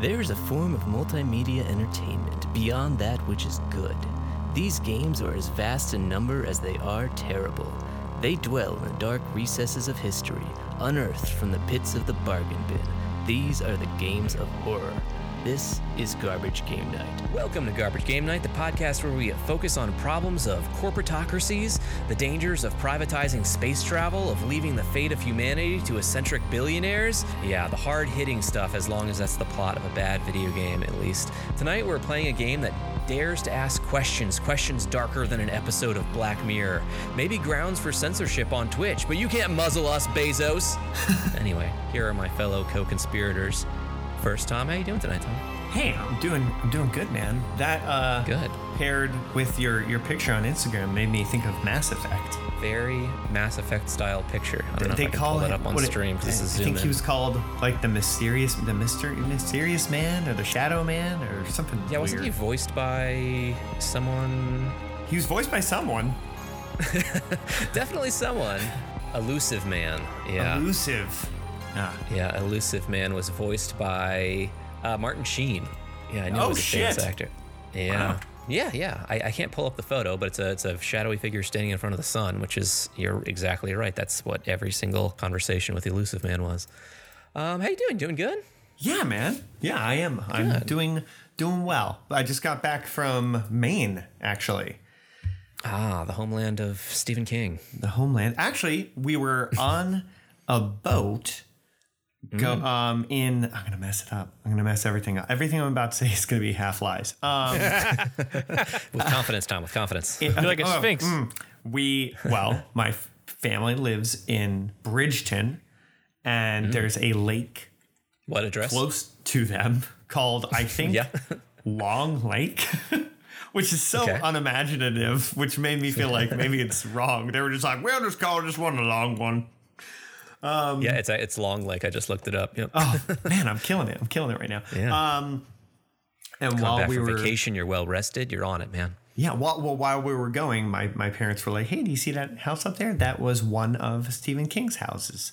There is a form of multimedia entertainment beyond that which is good. These games are as vast in number as they are terrible. They dwell in the dark recesses of history, unearthed from the pits of the bargain bin. These are the games of horror. This is Garbage Game Night. Welcome to Garbage Game Night, the podcast where we focus on problems of corporatocracies, the dangers of privatizing space travel, of leaving the fate of humanity to eccentric billionaires. Yeah, the hard hitting stuff, as long as that's the plot of a bad video game, at least. Tonight, we're playing a game that dares to ask questions, questions darker than an episode of Black Mirror. Maybe grounds for censorship on Twitch, but you can't muzzle us, Bezos. anyway, here are my fellow co conspirators. First, Tom, how you doing tonight, Tom? Hey, I'm doing I'm doing good, man. That uh Good. paired with your your picture on Instagram made me think of Mass Effect. Very Mass Effect style picture. I don't know they if I can call pull that it up on it- stream because this I is zoom think in. he was called like the mysterious the mystery mysterious man or the shadow man or something. yeah, wasn't he voiced by someone? He was voiced by someone. Definitely someone. Elusive Man. Yeah. Elusive. Ah. yeah, Elusive Man was voiced by uh, Martin Sheen. Yeah, I knew Oh, was a famous actor. Yeah. Wow. Yeah, yeah. I, I can't pull up the photo, but it's a it's a shadowy figure standing in front of the sun, which is you're exactly right. That's what every single conversation with the Elusive Man was. Um, how you doing? Doing good? Yeah, man. Yeah, I am. I'm doing doing well. I just got back from Maine, actually. Ah, the homeland of Stephen King. the homeland. Actually, we were on a boat. Go Mm. um in. I'm gonna mess it up. I'm gonna mess everything up. Everything I'm about to say is gonna be half lies. Um, With confidence, Tom. With confidence. it- You're like a oh, sphinx. mm. we well, my f- family lives in Bridgton, and Mm. there's a lake What address? close to them called I think Yeah. Long Lake. Which is so Okay. unimaginative, which made me feel like maybe it's wrong. They were just like, we'll just call this one a long one. Yeah, it's it's Long Lake. I just looked it up. Yep. Oh man, I'm killing it. I'm killing it right now. Yeah. Um, and Come while back we were vacation, you're well rested. You're on it, man. yeah, while, well, while we were going, my my parents were like, "Hey, do you see that house up there? That was one of Stephen King's houses."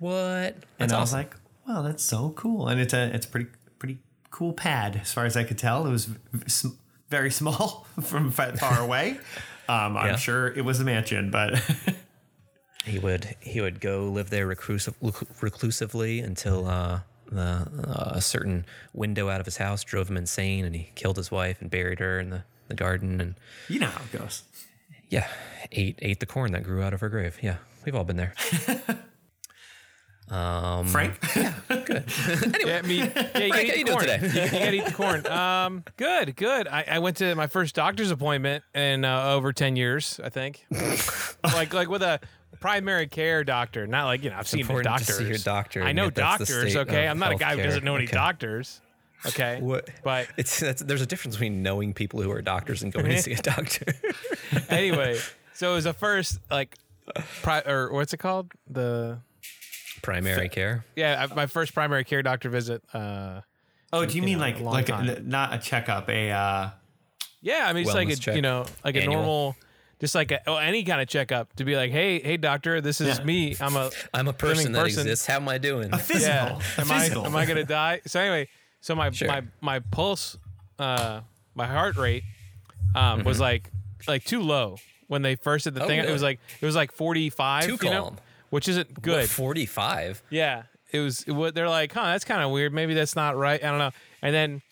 What? And That's I was awesome. like, "Wow, that's so cool!" And it's a it's a pretty pretty cool pad, as far as I could tell. It was very small from far away. Um, I'm Yeah. sure it was a mansion, but he would he would go live there reclusive, reclusively until uh, the, uh, a certain window out of his house drove him insane, and he killed his wife and buried her in the, the garden, and you know how it goes. yeah, ate ate the corn that grew out of her grave. Yeah, we've all been there. um, Frank, anyway, Yeah, me. Yeah, you Frank, gotta eat the corn. today? You, you gotta eat the corn. Um, good, good. I, I went to my first doctor's appointment in uh, over ten years, I think. like like with a primary care doctor, not like you know I've seen important to doctors. see your doctor, I know yet that's the doctors. Okay, I'm not a guy who doesn't know any Okay. doctors. Okay, what? but It's that's, there's a difference between knowing people who are doctors and going to see a doctor. anyway, so it was the first like, pri- or what's it called? The Primary care. yeah, I- my first primary care doctor visit. Uh, oh, do you mean know, like long like a, time. not a checkup, a uh, Yeah, I mean, it's like a check. you know, like a normal, just like a, oh, any kind of checkup to be like, hey, hey, doctor, this is Yeah. me. I'm a I'm a person living that person. exists. How am I doing? a physical? Yeah, a am I physical. am I gonna die? So anyway, so my Sure. my my pulse, uh, my heart rate, um, was like like too low when they first did the Mm-hmm. Oh, thing. It was like it was like 45. Too you know, calm. which isn't good. Forty five. Yeah, it was. It, they're like, huh, that's kind of weird. Maybe that's not right. I don't know. And then,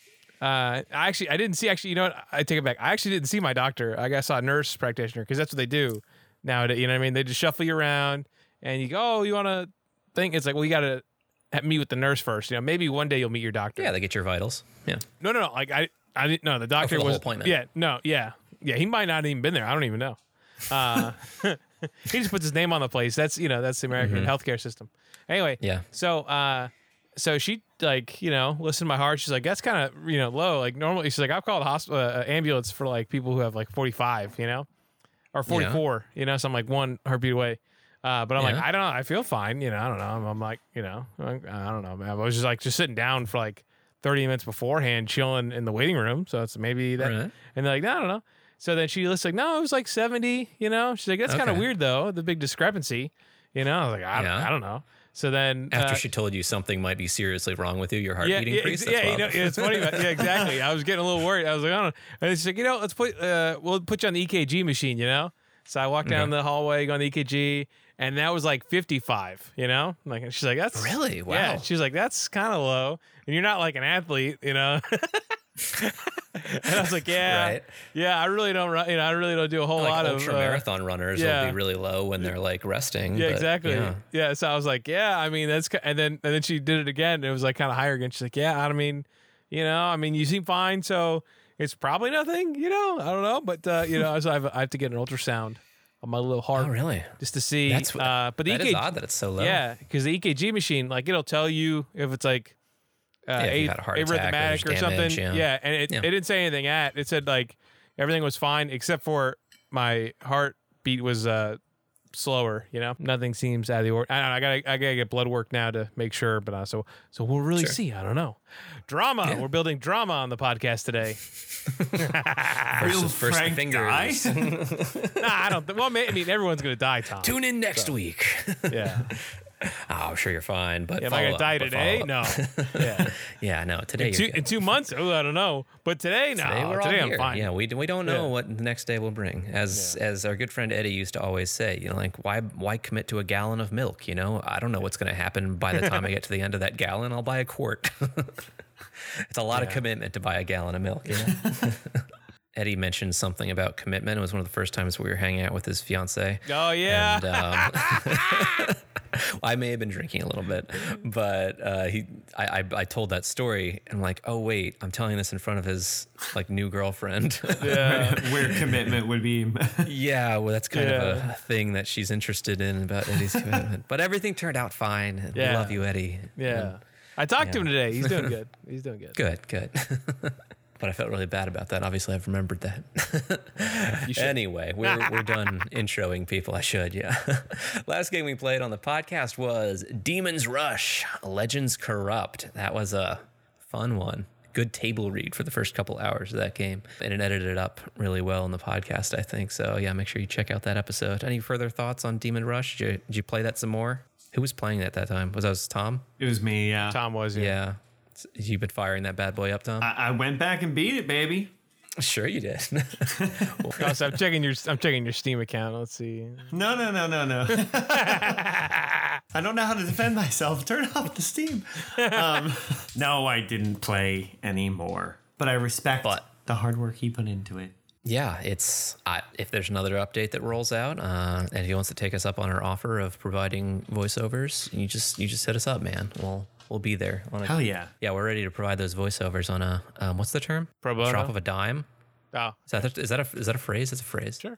uh, I actually, I didn't see. Actually, you know what? I take it back. I actually didn't see my doctor. I guess I saw a nurse practitioner because that's what they do nowadays. You know what I mean? They just shuffle you around, and you go, oh, you want to think? It's like, well, you got to meet with the nurse first. You know, maybe one day you'll meet your doctor. Yeah, they get your vitals. Yeah. No, no, no. Like I, I didn't. No, the doctor Oh, the whole was. appointment. Yeah. No. Yeah. Yeah. He might not even been there. I don't even know. Uh, he just puts his name on the place. That's you know that's the American healthcare system. Anyway. Mm-hmm. Yeah. So uh, so she like you know listen to my heart. She's like that's kind of you know low. Like normally she's like I've called hospital uh, ambulance for like people who have like 45. You know, or 44. You know, so I'm like one heartbeat away. Uh, but I'm like, I don't know. I feel fine. You know, I don't know. I'm, I'm like, you know, I, I don't know, man. I was just like, just sitting down for like 30 minutes beforehand, chilling in the waiting room. So it's maybe that. Right. And they're like, no, I don't know. So then she was like, no, it was like 70, you know? She's like, that's kind of weird though, the big discrepancy. You know, I was like, I, Yeah. I don't know. So then After uh, she told you something might be seriously wrong with you, your heart yeah, yeah, increased. That's yeah, you know, it's funny. About, yeah, exactly. I was getting a little worried. I was like, I don't know. And she's like, you know, let's put, uh, we'll put you on the EKG machine, you know. So I walked down the hallway, go on the EKG, and that was like 55. You know, like she's like, that's Really? wow. Yeah. She's like, that's kind of low, and you're not like an athlete, you know. and I was like, yeah, Right. yeah. I really don't, run, you know, I really don't do a whole like lot of ultra uh, marathon runners yeah. will be really low when they're like resting. Yeah, but, exactly. yeah. Yeah. So I was like, yeah, I mean, that's, and then, and then she did it again. And it was like kind of higher again. She's like, yeah, I mean, you know, I mean, you seem fine. So it's probably nothing, you know, I don't know. But, uh, you know, so I have, I have to get an ultrasound on my little heart Oh, really? just to see. That's what- uh, but the That EKG, is odd that it's so low. yeah, because the EKG machine, like, it'll tell you if it's like, uh, if you've a- had a heart attack or or, something. damage, yeah. and it, Yeah. it didn't say anything at. It said like everything was fine except for my heartbeat was uh slower. You know, nothing seems out of the order. I, don't know, I gotta I gotta get blood work now to make sure. But uh, so so we'll really Sure. see. I don't know. Drama. We're building drama on the podcast today. Real first Frank fingers. die? nah, I don't. Th- well, ma- I mean, everyone's gonna die, Tom. Tune in next week. Yeah. Oh, I'm sure you're fine, but Am I gonna die today? No. Yeah. Yeah, no. Today, In you're two, in two months? Oh, I don't know. But today, no. Today, we're all I'm here. fine. Yeah, we, we don't know Yeah. what the next day will bring. As as our good friend Eddie used to always say, you know, like why why commit to a gallon of milk? You know, I don't know what's going to happen by the time I get to the end of that gallon. I'll buy a quart. it's a lot of commitment to buy a gallon of milk. You know? Eddie mentioned something about commitment. It was one of the first times we were hanging out with his fiance. Oh yeah. And, um, I may have been drinking a little bit, but uh, he, I, I, I told that story, and I'm like, oh wait, I'm telling this in front of his like new girlfriend. yeah. Where commitment would be. yeah, well, that's kind of a thing that she's interested in about Eddie's commitment. But everything turned out fine. and We Yeah. love you, Eddie. Yeah. I talked to him today. He's doing good. He's doing good. Good, good. But I felt really bad about that. Obviously, I've remembered that. Anyway, we're, we're done introing people. I should, yeah. Last game we played on the podcast was Demon's Rush Legends Corrupt. That was a fun one. Good table read for the first couple hours of that game. And it edited it up really well in the podcast, I think. So, yeah, make sure you check out that episode. Any further thoughts on Demon Rush? Did you, did you play that some more? Who was playing that that time? Was that was Tom? It was me, yeah. Tom was yeah. Yeah. You've been firing that bad boy up, Tom? I, I went back and beat it, baby. sure, you did. Oh, so I'm checking your I'm checking your Steam account. Let's see. No, no, no, no, no. I don't know how to defend myself. Turn off the Steam. Um, no, I didn't play anymore. But I respect But- the hard work he put into it. Yeah, it's uh, if there's another update that rolls out, uh, and he wants to take us up on our offer of providing voiceovers, you just you just hit us up, man. We'll we'll be there. On a, Hell yeah. yeah, we're ready to provide those voiceovers on a um, what's the term? Pro bono? Drop of a dime. Oh, Is that the, is that a is that a phrase? It's a phrase. sure.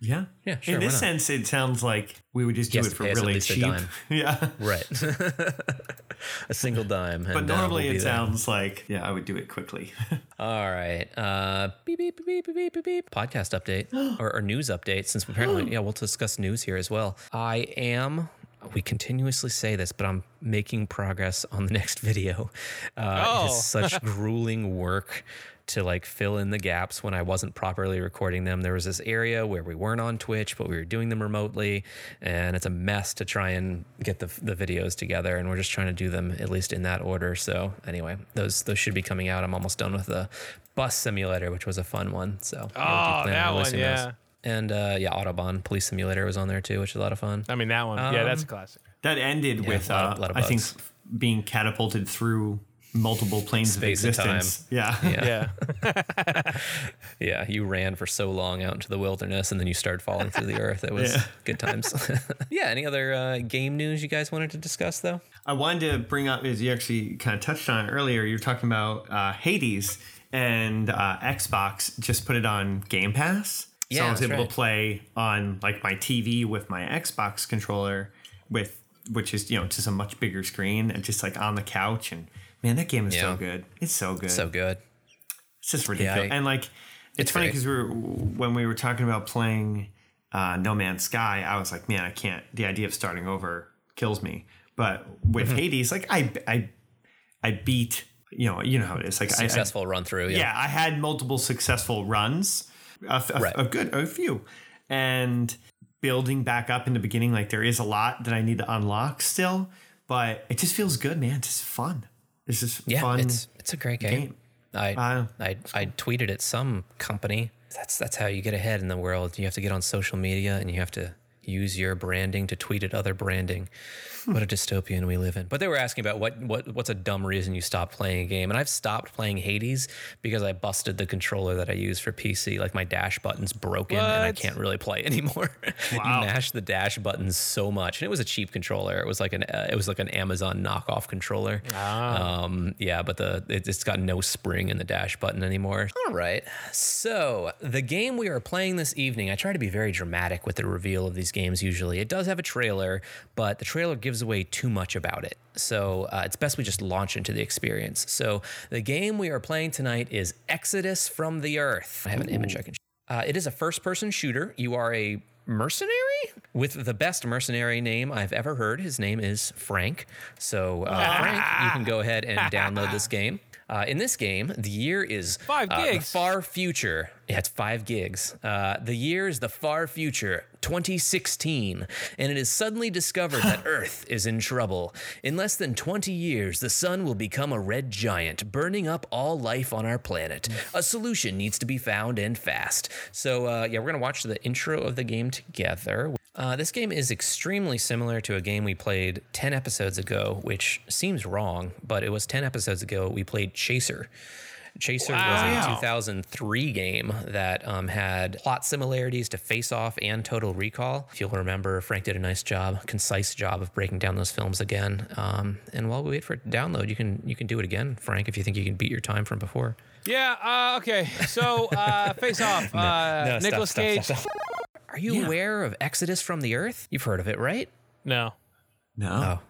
Yeah. Yeah, sure, In this sense, it sounds like we would just do Yes, it for pay us at really least a cheap. dime. yeah. Right. a single dime. But and, uh, normally we'll be it there. sounds like, yeah, I would do it quickly. All right. Uh, beep, beep, beep, beep, beep, beep, beep. Podcast update or, or news update, since apparently, yeah, we'll discuss news here as well. I am, we continuously say this, but I'm making progress on the next video. Uh, Oh. It is such grueling work to like fill in the gaps when I wasn't properly recording them. There was this area where we weren't on Twitch, but we were doing them remotely, and it's a mess to try and get the, the videos together. And we're just trying to do them at least in that order. So anyway, those those should be coming out. I'm almost done with the bus simulator, which was a fun one. So yeah, Oh, that one, releasing those. Yeah. And uh, yeah, Autobahn Police Simulator was on there too, which is a lot of fun. I mean that one. yeah, that's a Um, classic. that ended Yeah, with, a lot uh, lot of I think, being catapulted through multiple planes Space of and time. existence. Yeah. Yeah. Yeah. Yeah, you ran for so long out into the wilderness and then you started falling through the earth. It was Yeah. good times. yeah, any other uh, game news you guys wanted to discuss though? I wanted to bring up, as you actually kind of touched on earlier, you're talking about uh, Hades and uh, Xbox just put it on Game Pass. So I was able right. to play on like my TV with my Xbox controller, with which is you know just a much bigger screen and just like on the couch. And man, that game is so good. It's so good. So good. It's just ridiculous. I- and like, it's, It's funny because we were when we were talking about playing uh, No Man's Sky, I was like, man, I can't. The idea of starting over kills me. But with Mm-hmm. Hades, like I, I, I beat. You know, you know how it is. Like I- I, Successful run through. yeah, I had multiple successful runs, a, a- Right. a good, a few, and building back up in the beginning. Like there is a lot that I need to unlock still, but it just feels good, man. It's just fun. It's just Yeah, fun. it's it's a great game. game. I, Wow. I I tweeted at some company. That's that's how you get ahead in the world. You have to get on social media and you have to use your branding to tweet at other branding. What a dystopian we live in. But they were asking about what what what's a dumb reason you stopped playing a game, and I've stopped playing Hades because I busted the controller that I use for PC. Like my dash button's broken and I can't really play anymore. you Wow. mash the dash buttons so much, and it was a cheap controller. It was like an uh, it was like an Amazon knockoff controller. Um, yeah, but the it, it's got no spring in the dash button anymore. All right, so the game we are playing this evening, I try to be very dramatic with the reveal of these games. Games usually, it does have a trailer, but the trailer gives away too much about it. So uh, it's best we just launch into the experience. So the game we are playing tonight is Exodus from the Earth. I have an image I can. Uh, it is a first person shooter. You are a mercenary with the best mercenary name I've ever heard. His name is Frank. So, uh, Frank, you can go ahead and download this game. Uh, in this game, the year is Five uh, the gigs. far future. Yeah, it's five gigs. Uh, the year is the far future, 2016, and it is suddenly discovered that Earth is in trouble. In less than 20 years, the sun will become a red giant, burning up all life on our planet. A solution needs to be found and fast. So, uh, yeah, we're gonna watch the intro of the game together. Uh, this game is extremely similar to a game we played 10 episodes ago, which seems wrong, but it was 10 episodes ago we played Chaser. Chaser was a 2003 game that um, had plot similarities to Face Off and Total Recall. If you'll remember, Frank did a nice job, concise job of breaking down those films again. Um, and while we wait for it to download, you can you can do it again, Frank, if you think you can beat your time from before. Yeah. Uh, okay. So, uh, face off. Uh, No, Nicholas stop, Cage. stop, stop. Are you aware of Exodus from the Earth? You've heard of it, right? No. no.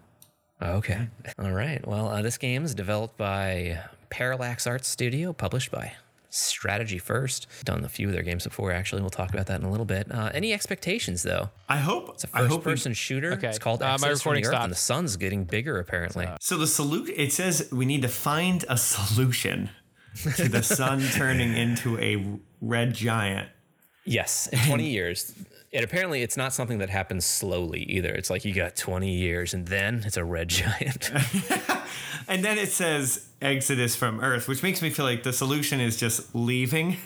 Oh, okay. All right. Well, uh, this game is developed by Parallax Arts Studio, published by Strategy First. Done a few of their games before, actually. We'll talk about that in a little bit. Uh, any expectations, though? I hope. It's a first-person shooter. Okay. It's called Uh, my Exodus from the Earth, and the sun's getting bigger, apparently. So the solution. It says we need to find a solution to the sun turning into a red giant. yes, in 20 years. And apparently, it's not something that happens slowly either. It's like you got 20 years, and then it's a red giant. And then it says Exodus from Earth, which makes me feel like the solution is just leaving.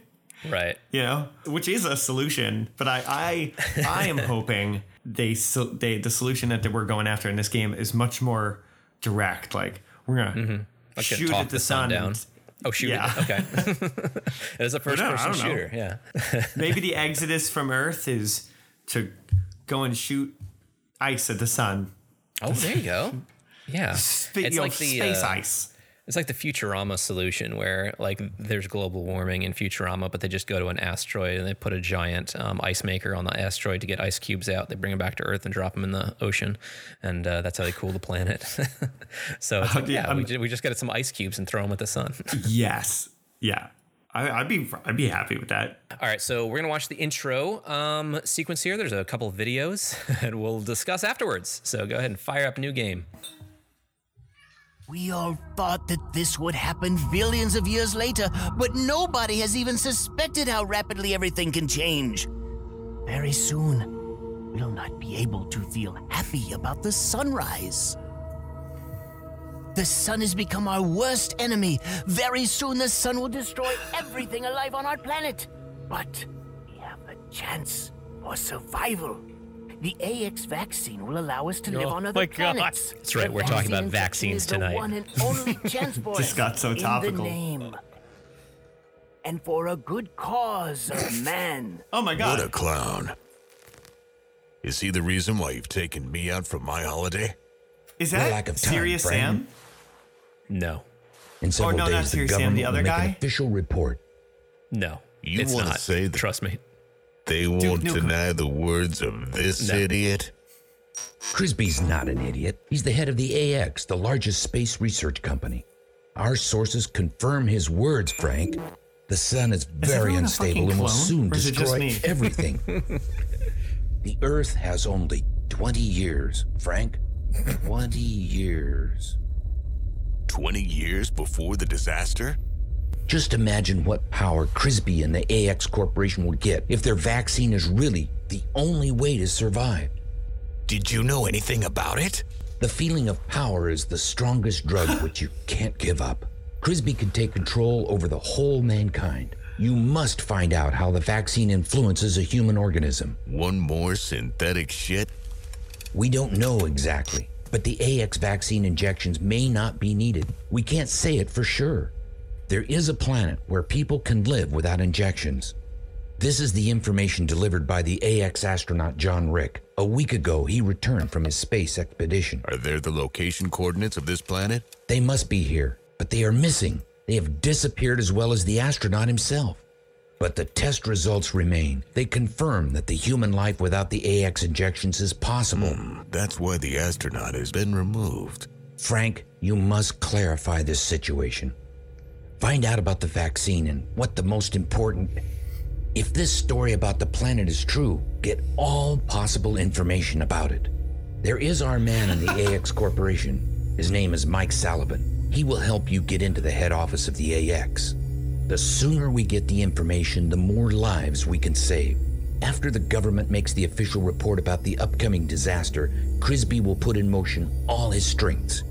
right. you know, which is a solution. But I, I, I am hoping they, so they, the solution that we're going after in this game is much more direct. Like we're gonna Mm-hmm. Like shoot at the, the sun sun. down. and Oh, shoot. Yeah. Okay. it is a first I person don't know. shooter. Yeah. Maybe the Exodus from Earth is to go and shoot ice at the sun. Oh, there you go. Yeah. Sp- it's like the space uh, ice. It's like the Futurama solution where like there's global warming in Futurama, but they just go to an asteroid and they put a giant um, ice maker on the asteroid to get ice cubes out. They bring them back to Earth and drop them in the ocean, and uh, that's how they cool the planet. so it's like, yeah, we, I'm- we just get some ice cubes and throw them at the sun. Yes. Yeah. I, I'd be I'd be happy with that. All right, so we're gonna watch the intro um, sequence here. There's a couple of videos, and we'll discuss afterwards. So go ahead and fire up new game. We all thought that this would happen billions of years later, but nobody has even suspected how rapidly everything can change. Very soon, we'll not be able to feel happy about the sunrise. The sun has become our worst enemy. Very soon, the sun will destroy everything alive on our planet. But we have a chance for survival. The AX vaccine will allow us to oh live Oh on my other God. planets. That's right, The we're talking about vaccine vaccines is the tonight. one and only chance for Just us. got so In topical. the name. And for a good cause of man. Oh my god. What god. a clown. Is he the reason why you've taken me out for my holiday? is that lack of time, Serious Brandon. Sam? No, In several oh, no, not days, the Serious Sam, government the other will make guy? an official report. no, You it's wanna not. say that- Trust me. They won't Nukem. deny the words of this No. idiot. Crisby's not an idiot. He's the head of the AX, the largest space research company. Our sources confirm his words, Frank. The sun is very everyone a unstable and will soon or is it just destroy everything. the Earth has only 20 years, Frank. 20 years. 20 years before the disaster? Just imagine what power Crisby and the AX Corporation will get if their vaccine is really the only way to survive. Did you know anything about it? The feeling of power is the strongest drug which you can't give up. Crisby can take control over the whole mankind. You must find out how the vaccine influences a human organism. One more synthetic shit? We don't know exactly, but the AX vaccine injections may not be needed. We can't say it for sure. There is a planet where people can live without injections. This is the information delivered by the AX astronaut John Rick. A week ago, he returned from his space expedition. Are there the location coordinates of this planet? They must be here, but they are missing. They have disappeared as well as the astronaut himself. But the test results remain. They confirm that the human life without the AX injections is possible. Hmm, that's why the astronaut has been removed. Frank, you must clarify this situation. Find out about the vaccine and what the most important. If this story about the planet is true, get all possible information about it. There is our man in the AX Corporation. His name is Mike Sullivan. He will help you get into the head office of the AX. The sooner we get the information, the more lives we can save. After the government makes the official report about the upcoming disaster, Crisby will put in motion all his strengths.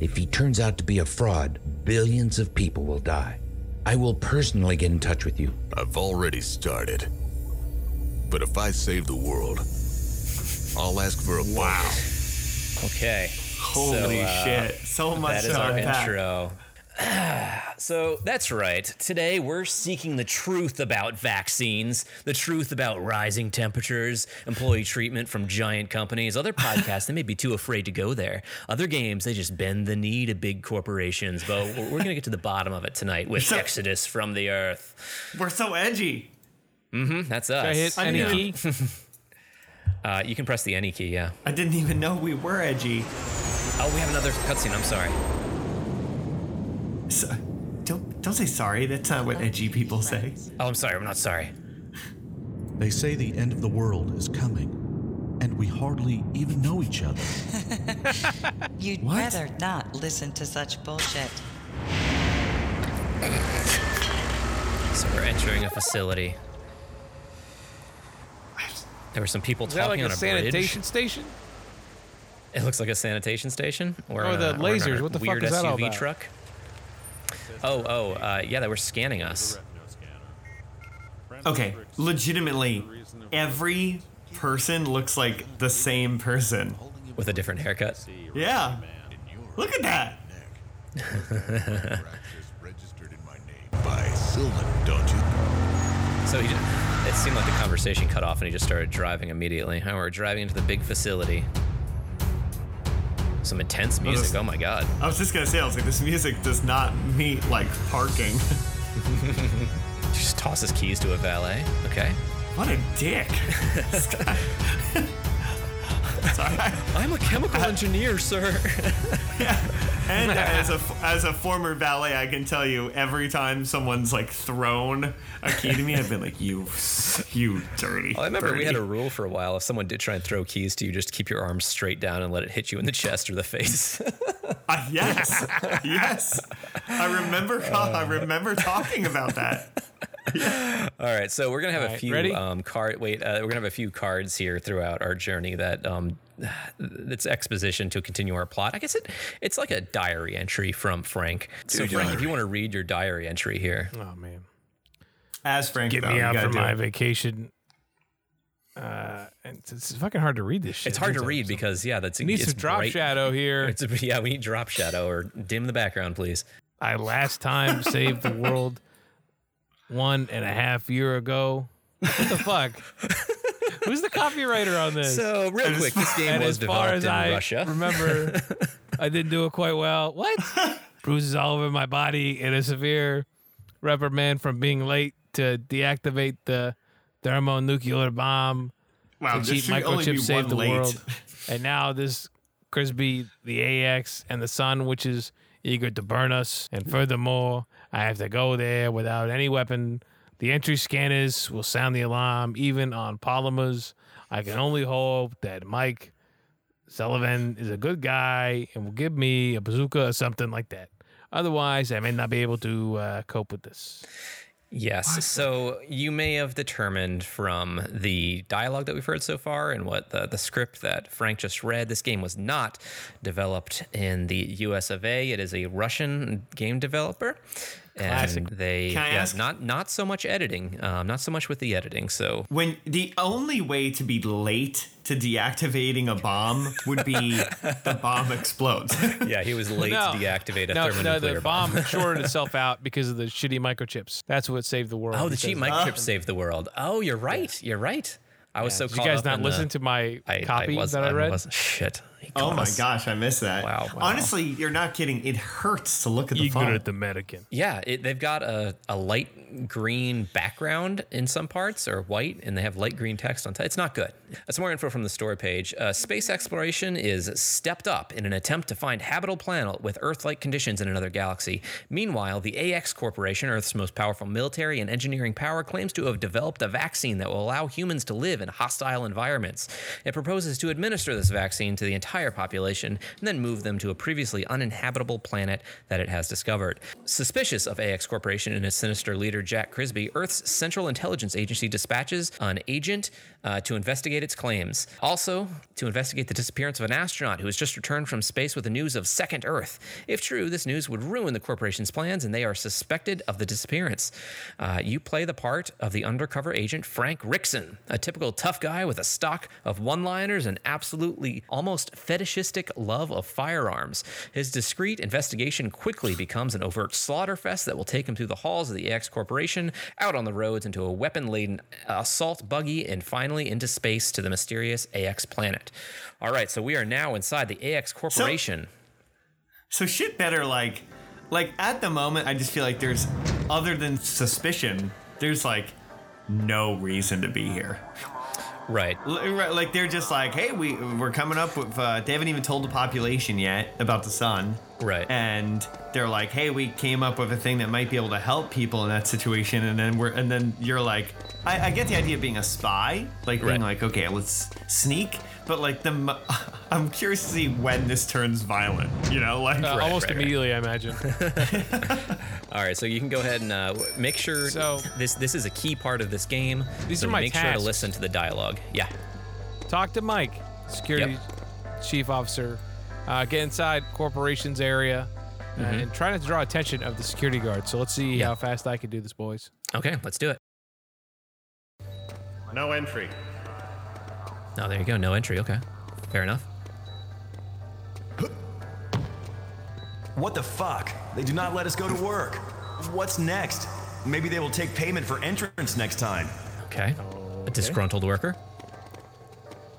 If he turns out to be a fraud, billions of people will die. I will personally get in touch with you. I've already started. But if I save the world, I'll ask for a wow. Okay. Holy So, uh, shit. So much That is our unpack. intro. so that's right. Today we're seeking the truth about vaccines, the truth about rising temperatures, employee treatment from giant companies. Other podcasts, they may be too afraid to go there. Other games, they just bend the knee to big corporations. But we're, we're going to get to the bottom of it tonight with So- Exodus from the Earth. We're so edgy. That's us. I hit I any know. key. Uh, you can press the any key, yeah. I didn't even know we were edgy. Oh, we have another cutscene. I'm sorry. So, don't don't say sorry. That's not what edgy people say. Oh, I'm sorry. I'm not sorry. They say the end of the world is coming, and we hardly even know each other. You'd What? rather not listen to such bullshit. So we're entering a facility. There were some people Is that talking like a on a bridge. sanitation station? It looks like a sanitation station, or Oh, the uh, lasers. a What the fuck weird is that all SUV about? truck. Oh, oh, uh, yeah, they were scanning us. Okay, legitimately, every person looks like the same person. with a different haircut. Yeah. Look at that. registered in my name by Sullivan, don't you? So he just, it seemed like the conversation cut off, and he just started driving immediately. And we're driving into the big facility. Some intense music. this- Oh my god. I was just gonna say, I was like, this music does not meet like parking. Just tosses keys to a valet. Okay. what a dick. This guy- Sorry. I'm a chemical engineer, sir. And as a as a former valet, I can tell you, every time someone's like thrown a key to me, I've been like, you, you dirty. I remember we had a rule for a while. If someone did try and throw keys to you, just keep your arms straight down and let it hit you in the chest or the face. Uh, yes, yes. I remember. I remember talking about that. All right, so we're gonna have a few ready? um, card. Wait, uh, we're gonna have a few cards here throughout our journey that um, it's exposition to continue our plot. I guess it it's like a diary entry from Frank. So Frank, if you want to read your diary entry here, Oh man. As Frank, Get though, me out gotta for my it. vacation. Uh, and it's, it's fucking hard to read this shit. it's hard to It's- read because yeah, that's We need it's some drop bright. shadow here. It's a, yeah, we need drop shadow or dim the background, please. I last time saved the world one and a half year ago. What the fuck? Who's the copywriter on this? So real And quick, this game and was as far developed as in I Russia. remember, I didn't do it quite well. What? Bruises all over my body and a severe reprimand from being late to deactivate the thermonuclear bomb. Wow, the cheap should only be microchip saved the late. world. And now this Crisby, the AX, and the sun, which is eager to burn us. And furthermore, I have to go there without any weapon. The entry scanners will sound the alarm, even on polymers. I can only hope that Mike Sullivan is a good guy and will give me a bazooka or something like that. Otherwise, I may not be able to uh, cope with this. Yes. So you may have determined from the dialogue that we've heard so far and what the, the script that Frank just read, this game was not developed in the US of A. It is a Russian game developer. And they Can I yeah, ask- not not so much editing, um, not so much with the editing. So When the only way to be late to deactivating a bomb would be the bomb explodes. yeah, he was late No. to deactivate a No, no, the bomb shorted itself out because of the shitty microchips. That's what saved the world. Oh, the because- cheap microchip saved the world. Oh, you're right. You're right. I was so Did you guys up not in the- listen to my I, copy I was, that I read? wasn't- shit. He oh my us. gosh, I missed that. Wow, wow. Honestly, you're not kidding. It hurts to look at the You good phone. at the Medican. Yeah, it, they've got a, a light green background in some parts, or white, and they have light green text on top. It's not good. Some more info from the story page. Uh, space exploration is stepped up in an attempt to find habitable planet with Earth-like conditions in another galaxy. Meanwhile, the AX Corporation, Earth's most powerful military and engineering power, claims to have developed a vaccine that will allow humans to live in hostile environments. It proposes to administer this vaccine to the entire population and then move them to a previously uninhabitable planet that it has discovered. Suspicious of AX Corporation and its sinister leader, Jack Crisby, Earth's Central Intelligence Agency dispatches an agent uh, to investigate its claims. Also, to investigate the disappearance of an astronaut who has just returned from space with the news of Second Earth. If true, this news would ruin the corporation's plans, and they are suspected of the disappearance. Uh, you play the part of the undercover agent Frank Rickson, a typical tough guy with a stock of one liners and absolutely almost fetishistic love of firearms. His discreet investigation quickly becomes an overt slaughterfest that will take him through the halls of the AX Corporation, out on the roads into a weapon laden assault buggy, and finally into space to the mysterious AX planet. All right, so we are now inside the AX Corporation. So shit better like like at the moment I just feel like there's other than suspicion, there's like no reason to be here. right. Right, Like they're just like, hey, we we're coming up with. Uh, they haven't even told the population yet about the sun. Right. And they're like, hey, we came up with a thing that might be able to help people in that situation. And then we're and then you're like, I, I get the idea of being a spy, like being Right. like, okay, let's sneak. But like the, I'm curious to see when this turns violent. You know, like Uh, almost right, right. immediately, I imagine. All right, so you can go ahead and uh, make sure So- this this is a key part of this game. These so are my make sure to listen to the dialogue. Yeah. Talk to Mike, security chief officer. Uh, get inside corporation's area uh, and try not to draw attention of the security guard. So let's see Mm-hmm. Yeah. how fast I can do this, boys. Okay, let's do it. no entry. Oh, there you go. No entry. Okay, fair enough. What the fuck? They do not let us go to work. What's next? Maybe they will take payment for entrance next time. Okay. A disgruntled worker.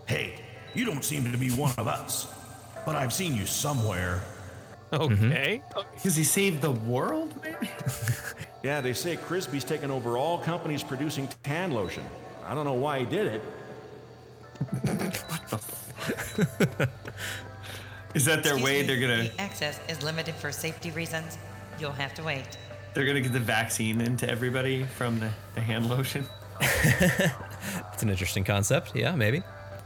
Hey, you don't seem to be one of us, but I've seen you somewhere. Okay. Because he saved the world, man. Yeah, they say Crisby's taken over all companies producing tan lotion. I don't know why he did it. Is that their Excuse way? me, They're gonna The access is limited for safety reasons. You'll have to wait. they're gonna get the vaccine into everybody from the, the hand lotion. It's an interesting concept. Yeah, maybe.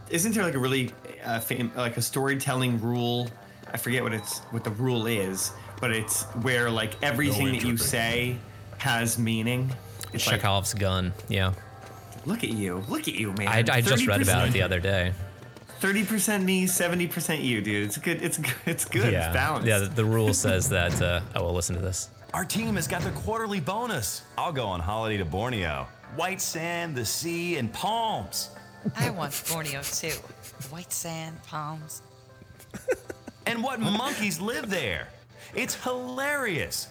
Isn't there like a really uh, fam- like a storytelling rule? I forget what it's what the rule is, but it's where like everything that you say has meaning. It's like, Chekhov's gun. Yeah. look at you, look at you, man. I, I just read about it the other day. Thirty percent me, seventy percent you, dude. It's good. It's good. It's good. yeah. It's balanced. Yeah. The, the rule says that. Uh, oh, well, listen to this. Our team has got the quarterly bonus. I'll go on holiday to Borneo. White sand, the sea, and palms. I want Borneo too. White sand, palms. And what monkeys live there? It's hilarious.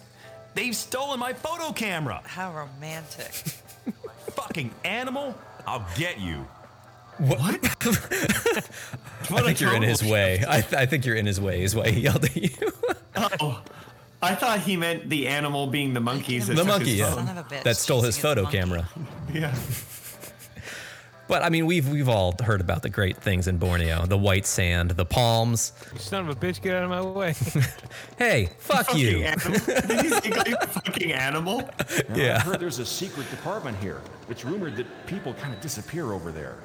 They've stolen my photo camera. How romantic. Fucking animal. I'll get you. What? I think you're in his way. I, I think you're in his way. Is why he yelled at you. Oh, I thought he meant the animal being the monkeys. the monkey, yeah, phone. Son of a bitch that stole his photo camera. Yeah. But I mean, we've we've all heard about the great things in Borneo: the white sand, the palms. You son of a bitch, get out of my way. Hey, fuck Fucking you. animal. Did you say like a fucking animal? Now, Yeah. I've heard there's a secret department here. It's rumored that people kind of disappear over there.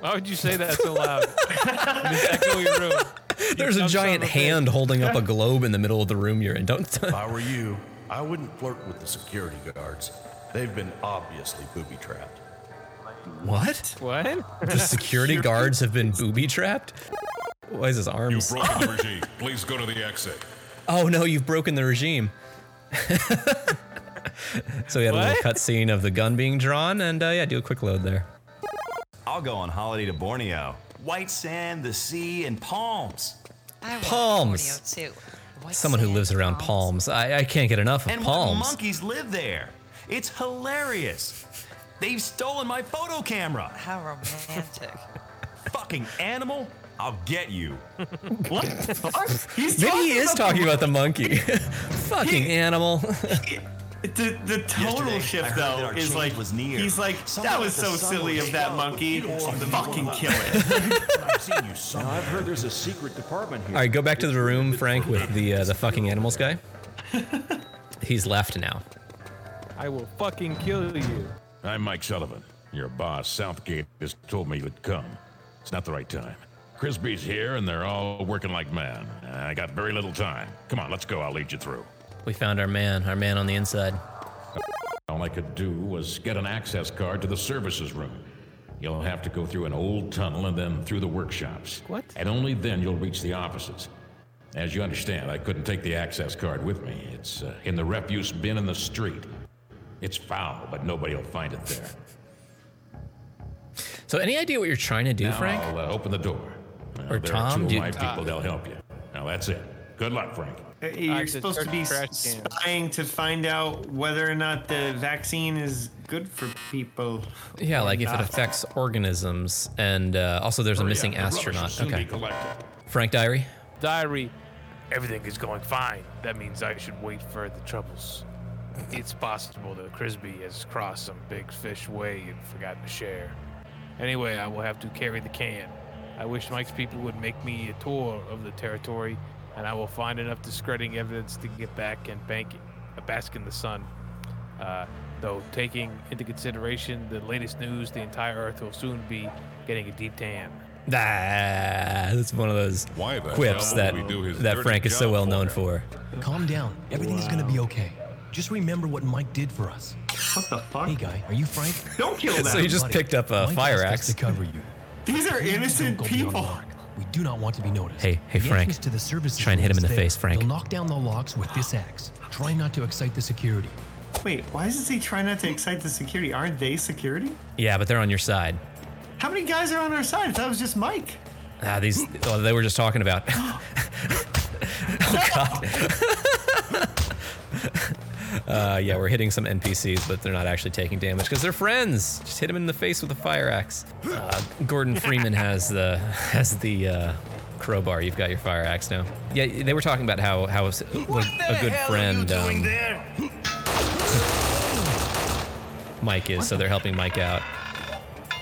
Why would you say that so loud? in this room. There's a giant of bitch. hand holding up a globe in the middle of the room you're in. Don't. If I were you, I wouldn't flirt with the security guards. They've been obviously booby trapped. What? What? The security guards have been booby trapped? Why is his arms? Broken the regime. Please go to the exit. Oh no, you've broken the regime. so we had a little cutscene of the gun being drawn, and uh, yeah, do a quick load there. I'll go on holiday to Borneo. White sand, the sea, and palms. I Palms. Borneo too. White Someone who lives around palms. I, I can't get enough of And what palms. monkeys live there? It's hilarious. They've stolen my photo camera. How romantic. Fucking animal. I'll get you. what? He's Maybe he talking is about talking about the monkey. Fucking animal. The the total Yesterday, shift though is like was near. he's like Someone that was so silly was of that monkey. You don't want to be Fucking kill it. I've seen you some. Now, I've heard there's a secret department here. All right, go back to the room, Frank, with the uh, the fucking animals guy. He's left now. I will fucking kill you. I'm Mike Sullivan. Your boss, Southgate, has told me you'd come. It's not the right time. Crisby's here, and they're all working like mad. I got very little time. Come on, let's go. I'll lead you through. We found our man, our man on the inside. All I could do was get an access card to the services room. You'll have to go through an old tunnel and then through the workshops. What? And only then you'll reach the offices. As you understand, I couldn't take the access card with me. It's uh, in the refuse bin in the street. It's foul, but nobody will find it there. So, any idea what you're trying to do, now Frank? I'll uh, open the door. Now, Or there are Tom, two of do- my people. uh, They'll help you. Now that's it. Good luck, Frank. Uh, You're I supposed to be searched trash can. spying to find out whether or not the vaccine is good for people. Yeah, or like if it affects organisms, and uh, also there's a missing up, the rubbish will astronaut. Okay. Frank Diary. Diary. Everything is going fine. That means I should wait for the troubles. It's possible that Crisby has crossed some big fish way and forgotten to share. Anyway, I will have to carry the can. I wish Mike's people would make me a tour of the territory, and I will find enough discrediting evidence to get back and bank, uh, bask in the sun. Uh, though, taking into consideration the latest news, the entire Earth will soon be getting a deep tan. Ah, that's one of those Why quips that we do his that Frank is so well for known for. Calm down. Everything is gonna be okay. Just remember what Mike did for us. What the fuck? Hey, guy, are you Frank? Don't kill them. So you just Buddy, picked up a Mike fire axe. to cover you. These are Please innocent don't go beyond people. We do not want to be noticed. Hey, hey, The Frank. To the services Try and hit him in the there. face, Frank. They'll knock down the locks with this axe. Try not to excite the security. Wait, why does he try not to excite the security? Aren't they security? Yeah, but they're on your side. How many guys are on our side? I thought it was just Mike. Ah, these oh, they were just talking about. oh God. uh, yeah, we're hitting some NPCs, but they're not actually taking damage because they're friends. Just hit them in the face with a fire axe. Uh, Gordon Freeman has the has the uh, crowbar. You've got your fire axe now. Yeah, they were talking about how how a, a good friend um, Mike is, so they're helping Mike out.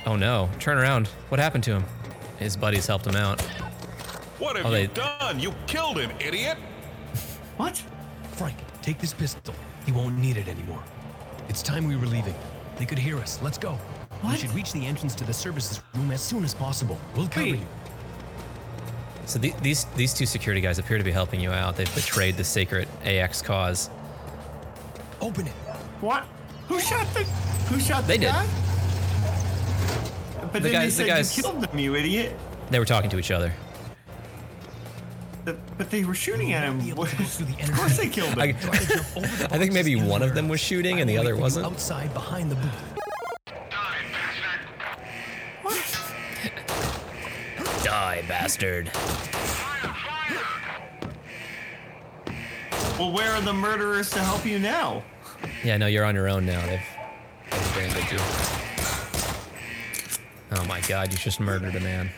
Oh no! Turn around. What happened to him? His buddies helped him out. What have Oh, you done? You killed him, idiot! What? Frank, take this pistol. He won't need it anymore. It's time we were leaving. They could hear us. Let's go. What? We should reach the entrance to the services room as soon as possible. We'll cover Wait. you. So the, these these two security guys appear to be helping you out. They've betrayed the sacred AX cause. Open it. What? Who shot the? Who shot the They did. guy? But The then guys- the they said guys- you killed them, you idiot. They were talking to each other. But, but they were shooting at him. Be able to go through the of course they killed him. I, Try to jump over the I think maybe one of them was shooting and the other wait for you wasn't. Outside behind the booth. Die, bastard! well, where are the murderers to help you now? Yeah, no, you're on your own now. They've, they've abandoned you. Oh my God! You just murdered a man.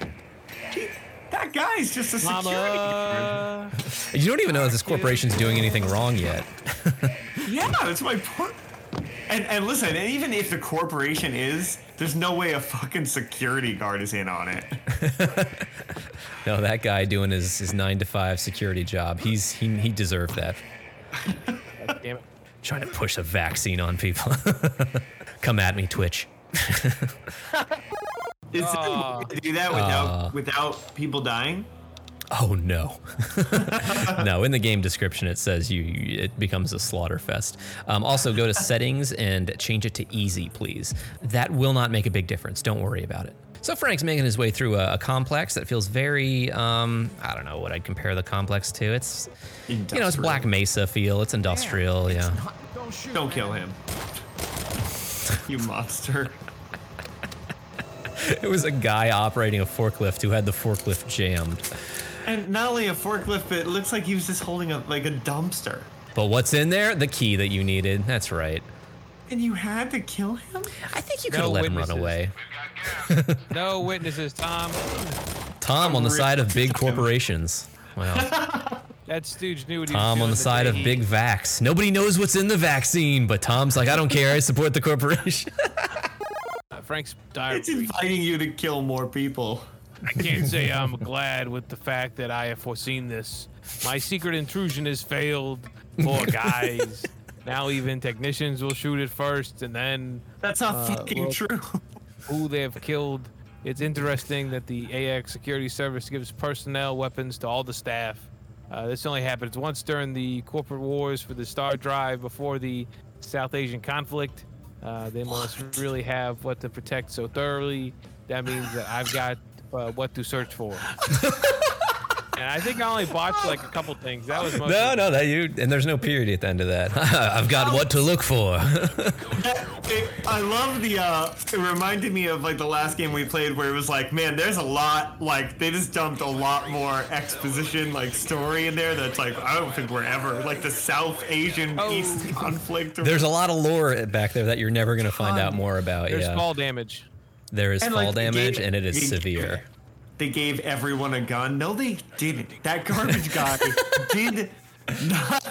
Gee, That guy's just a security guard. You don't even know if this corporation's doing anything wrong yet. Yeah, that's my point. And, and listen, and even if the corporation is, there's no way a fucking security guard is in on it. No, that guy doing his, his nine to five security job. He's he he deserved that. God damn it. Trying to push a vaccine on people. Come at me, Twitch. Is there a way to do that without Uh. without people dying? Oh no, no! In the game description, it says you, you it becomes a slaughter fest. Um, also, go to settings and change it to easy, please. That will not make a big difference. Don't worry about it. So Frank's making his way through a, a complex that feels very, um, I don't know what I'd compare the complex to. It's, you know, it's Black Mesa feel. It's industrial, yeah. Don't kill him. you monster. It was a guy operating a forklift who had the forklift jammed. And not only a forklift, but it looks like he was just holding a like a dumpster. But what's in there? The key that you needed. That's right. And you had to kill him? I think you could have let him run away. no witnesses, Tom. Tom on the side of big corporations. Wow. That stooge knew what he was Tom doing on the side day of big vax. Nobody knows what's in the vaccine, but Tom's like, I don't care. I support the corporation. Frank's diary. It's inviting you to kill more people. I can't say I'm glad with the fact that I have foreseen this. My secret intrusion has failed. Poor guys. now even technicians will shoot it first, and then That's not uh, fucking true. Who they have killed. It's interesting that the AX Security Service gives personnel weapons to all the staff. Uh, this only happens once during the corporate wars for the Star Drive before the South Asian conflict. Uh, they must really have what to protect so thoroughly. That means that I've got uh, what to search for. and I think I only botched like a couple things. That was most no, no, that you and there's no period at the end of that. I've got what to look for. It- I love the. uh It reminded me of like the last game we played, where it was like, man, there's a lot. Like they just dumped a lot more exposition, like story in there. That's like I don't think we're ever like the South Asian East conflict. or- There's a lot of lore back there that you're never gonna find out more about. There's yeah, fall damage. there is And, fall like, they damage, gave- and it is they- severe. They gave everyone a gun. No, they didn't. That garbage guy did not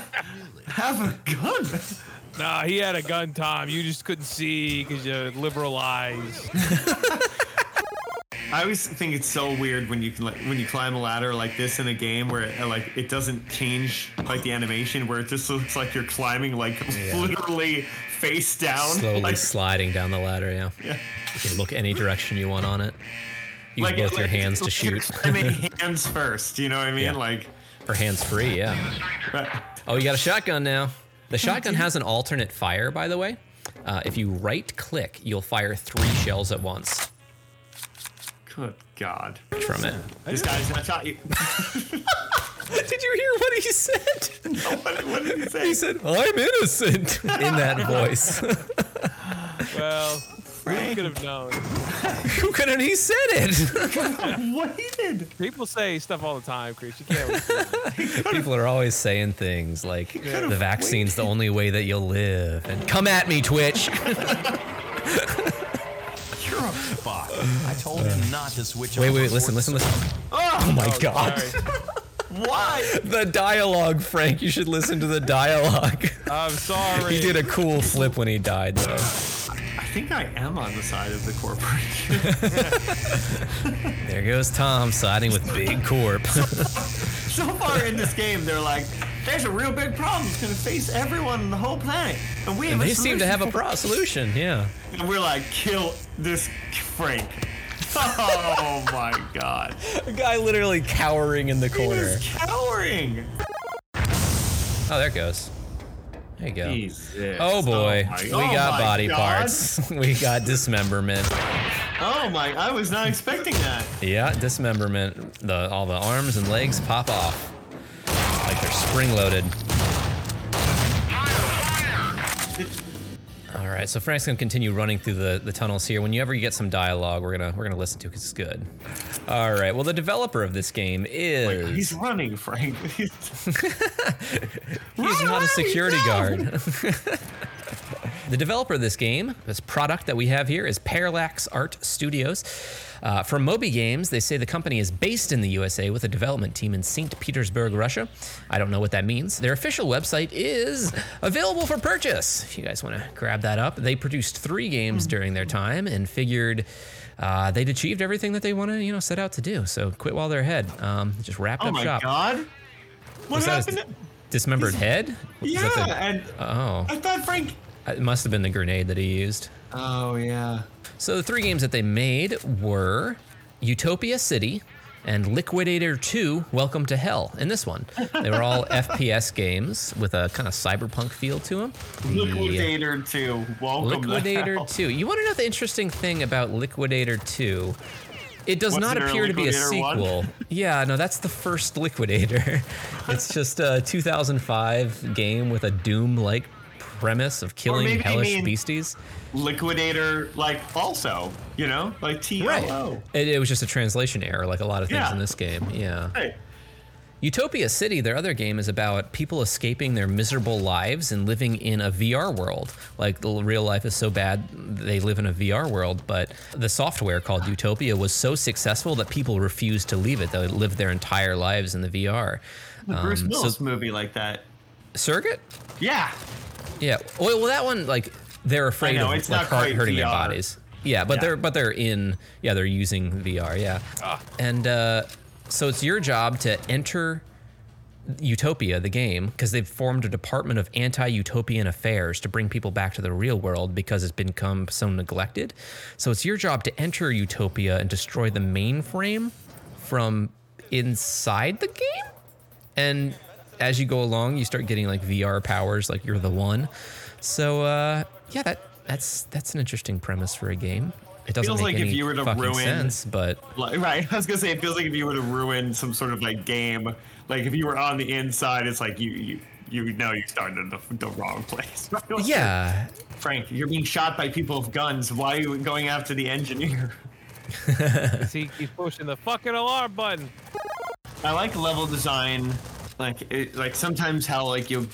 have a gun. Nah, he had a gun, Tom. You just couldn't see because you had liberal eyes. I always think it's so weird when you can like when you climb a ladder like this in a game where it, like it doesn't change like the animation where it just looks like you're climbing like literally face down. Slowly like, sliding down the ladder. Yeah. Yeah. You can look any direction you want on it. Use like- both your hands to shoot. I mean, hands first. You know what I mean? Yeah. Like or hands free. Yeah. Oh, you got a shotgun now. The shotgun has an alternate fire, by the way. Uh, if you right click, you'll fire three shells at once good God. from it. This guy's not shot you. Did you hear what he said? No, what, what did he say? He said, I'm innocent in that voice. Well, who could have known? Who could have he said it? Waited. People say stuff all the time, Chris. You can't. People are always saying things like the vaccine's the only way that you'll live. And come at me, Twitch. You're a bot. I told him not to switch Wait, off wait, the listen, listen, listen. Oh, Oh my Oh, god. Why? The dialogue, Frank. You should listen to the dialogue. I'm sorry. He did a cool flip when he died, though. I think I am on the side of the corporation. There goes Tom siding with Big Corp. so far in this game, they're like, there's a real big problem. It's going to face everyone on the whole planet. And we have and a they seem to have a for pro solution, yeah. And we're like, kill this Frank. Oh my god. A guy literally cowering in the corner. He's cowering. Oh, there it goes. There you go. Jesus. Oh boy, oh, my- we oh got body God. parts. we got dismemberment. Oh my, I was not expecting that. Yeah, dismemberment. The all the arms and legs pop off like they're spring loaded. Right, so Frank's gonna continue running through the, the tunnels here. Whenever you get some dialogue, we're gonna we're gonna listen to because it's good. All right. Well, the developer of this game is He's running, Frank. He's not a security guard. the developer of this game, this product that we have here, is Parallax Art Studios. Uh, from Moby Games, they say the company is based in the USA with a development team in St. Petersburg, Russia. I don't know what that means. Their official website is available for purchase. If you guys want to grab that up, they produced three games during their time and figured uh, they'd achieved everything that they want to, you know, set out to do. So quit while they're ahead. Um, just wrapped oh up my shop. god. What that happened? his dismembered head? Yeah, that the- and oh, I thought Frank. It must have been the grenade that he used. Oh yeah. So the three games that they made were Utopia City, and Liquidator 2 Welcome to Hell in this one. They were all FPS games with a kind of cyberpunk feel to them. Liquidator 2. Welcome Liquidator to hell. 2. You want to know the interesting thing about Liquidator 2? It does Wasn't not there a appear to be a sequel. yeah, no, that's the first Liquidator. it's just a 2005 game with a Doom-like premise of killing hellish mean- beasties. Liquidator, like, also, you know? Like TLO. It, it was just a translation error, like a lot of things Yeah. in this game. Yeah. Utopia City, their other game, is about people escaping their miserable lives and living in a VR world. Like the real life is so bad, they live in a VR world. But the software called Utopia was so successful that people refused to leave it. They lived their entire lives in the VR. The Bruce Um, Willis so, movie like that. Surrogate? Yeah. Yeah. Well, well, that one, like, they're afraid know, of it's like hurt- hurting their bodies. Yeah, but Yeah. they're but they're in. Yeah, they're using VR. Yeah, and uh, so it's your job to enter Utopia, the game, because they've formed a department of anti-utopian affairs to bring people back to the real world because it's become so neglected. So it's your job to enter Utopia and destroy the mainframe from inside the game. And as you go along, you start getting like VR powers, like you're the one. So uh, yeah, that that's that's an interesting premise for a game. It doesn't Feels make like if you were to fucking ruin- sense, but Like, right. I was gonna say it feels like if you were to ruin some sort of like game, like if you were on the inside, it's like you you you know you started in the, the wrong place. Like, yeah, Frank, you're being shot by people with guns. Why are you going after the engineer? he keeps pushing the fucking alarm button. I like level design. Like it, like sometimes how like you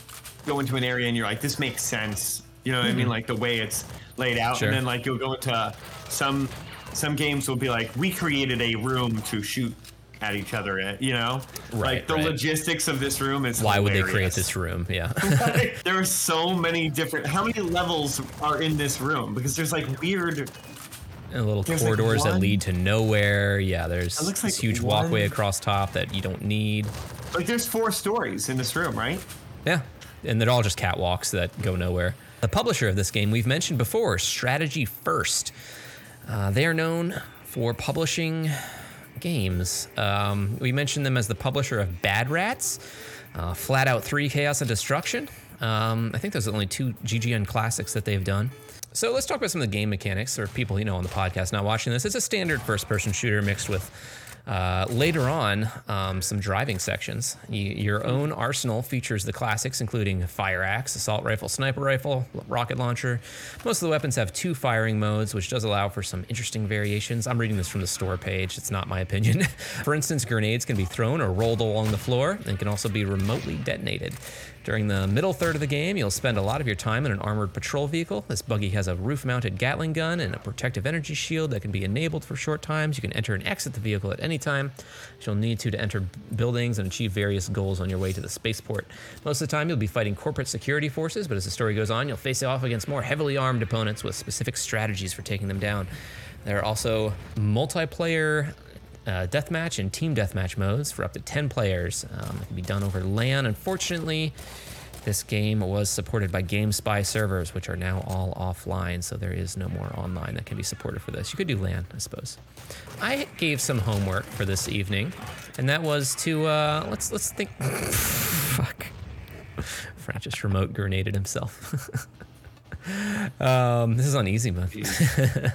go into an area and you're like, this makes sense. You know what I mean? Mhm. Like the way it's laid out, Sure. and then like you'll go into some some games will be like, we created a room to shoot at each other. At, you know, Right, like the right. logistics of this room is. why would they create this room? Yeah. there are so many different. How many levels are in this room? Because there's like weird. and little There's, like, corridors that lead to nowhere. Yeah, there's looks this like huge walkway across top that you don't need. Like there's four stories in this room, right? Yeah, and they're all just catwalks that go nowhere. The publisher of this game we've mentioned before, Strategy First. Uh, they are known for publishing games. Um, we mentioned them as the publisher of Bad Rats, uh, Flat Out 3 Chaos and Destruction. Um, I think those are the only two GGN classics that they've done. So let's talk about some of the game mechanics, or people you know on the podcast not watching this. It's a standard first-person shooter mixed with uh, later on um, some driving sections. Y your own arsenal features the classics, including fire axe, assault rifle, sniper rifle, rocket launcher. Most of the weapons have two firing modes, which does allow for some interesting variations. I'm reading this from the store page. It's not my opinion. for instance, grenades can be thrown or rolled along the floor and can also be remotely detonated. During the middle third of the game, you'll spend a lot of your time in an armored patrol vehicle. This buggy has a roof mounted Gatling gun and a protective energy shield that can be enabled for short times. You can enter and exit the vehicle at any time. You'll need to to enter buildings and achieve various goals on your way to the spaceport. Most of the time, you'll be fighting corporate security forces, but as the story goes on, you'll face off against more heavily armed opponents with specific strategies for taking them down. There are also multiplayer uh, deathmatch and team deathmatch modes for up to 10 players. Um, it can be done over LAN. Unfortunately, this game was supported by GameSpy servers, which are now all offline, so there is no more online that can be supported for this. You could do LAN, I suppose. I gave some homework for this evening, and that was to uh, let's let's think. Fuck. Frank just remote grenaded himself. um, this is on easy mode.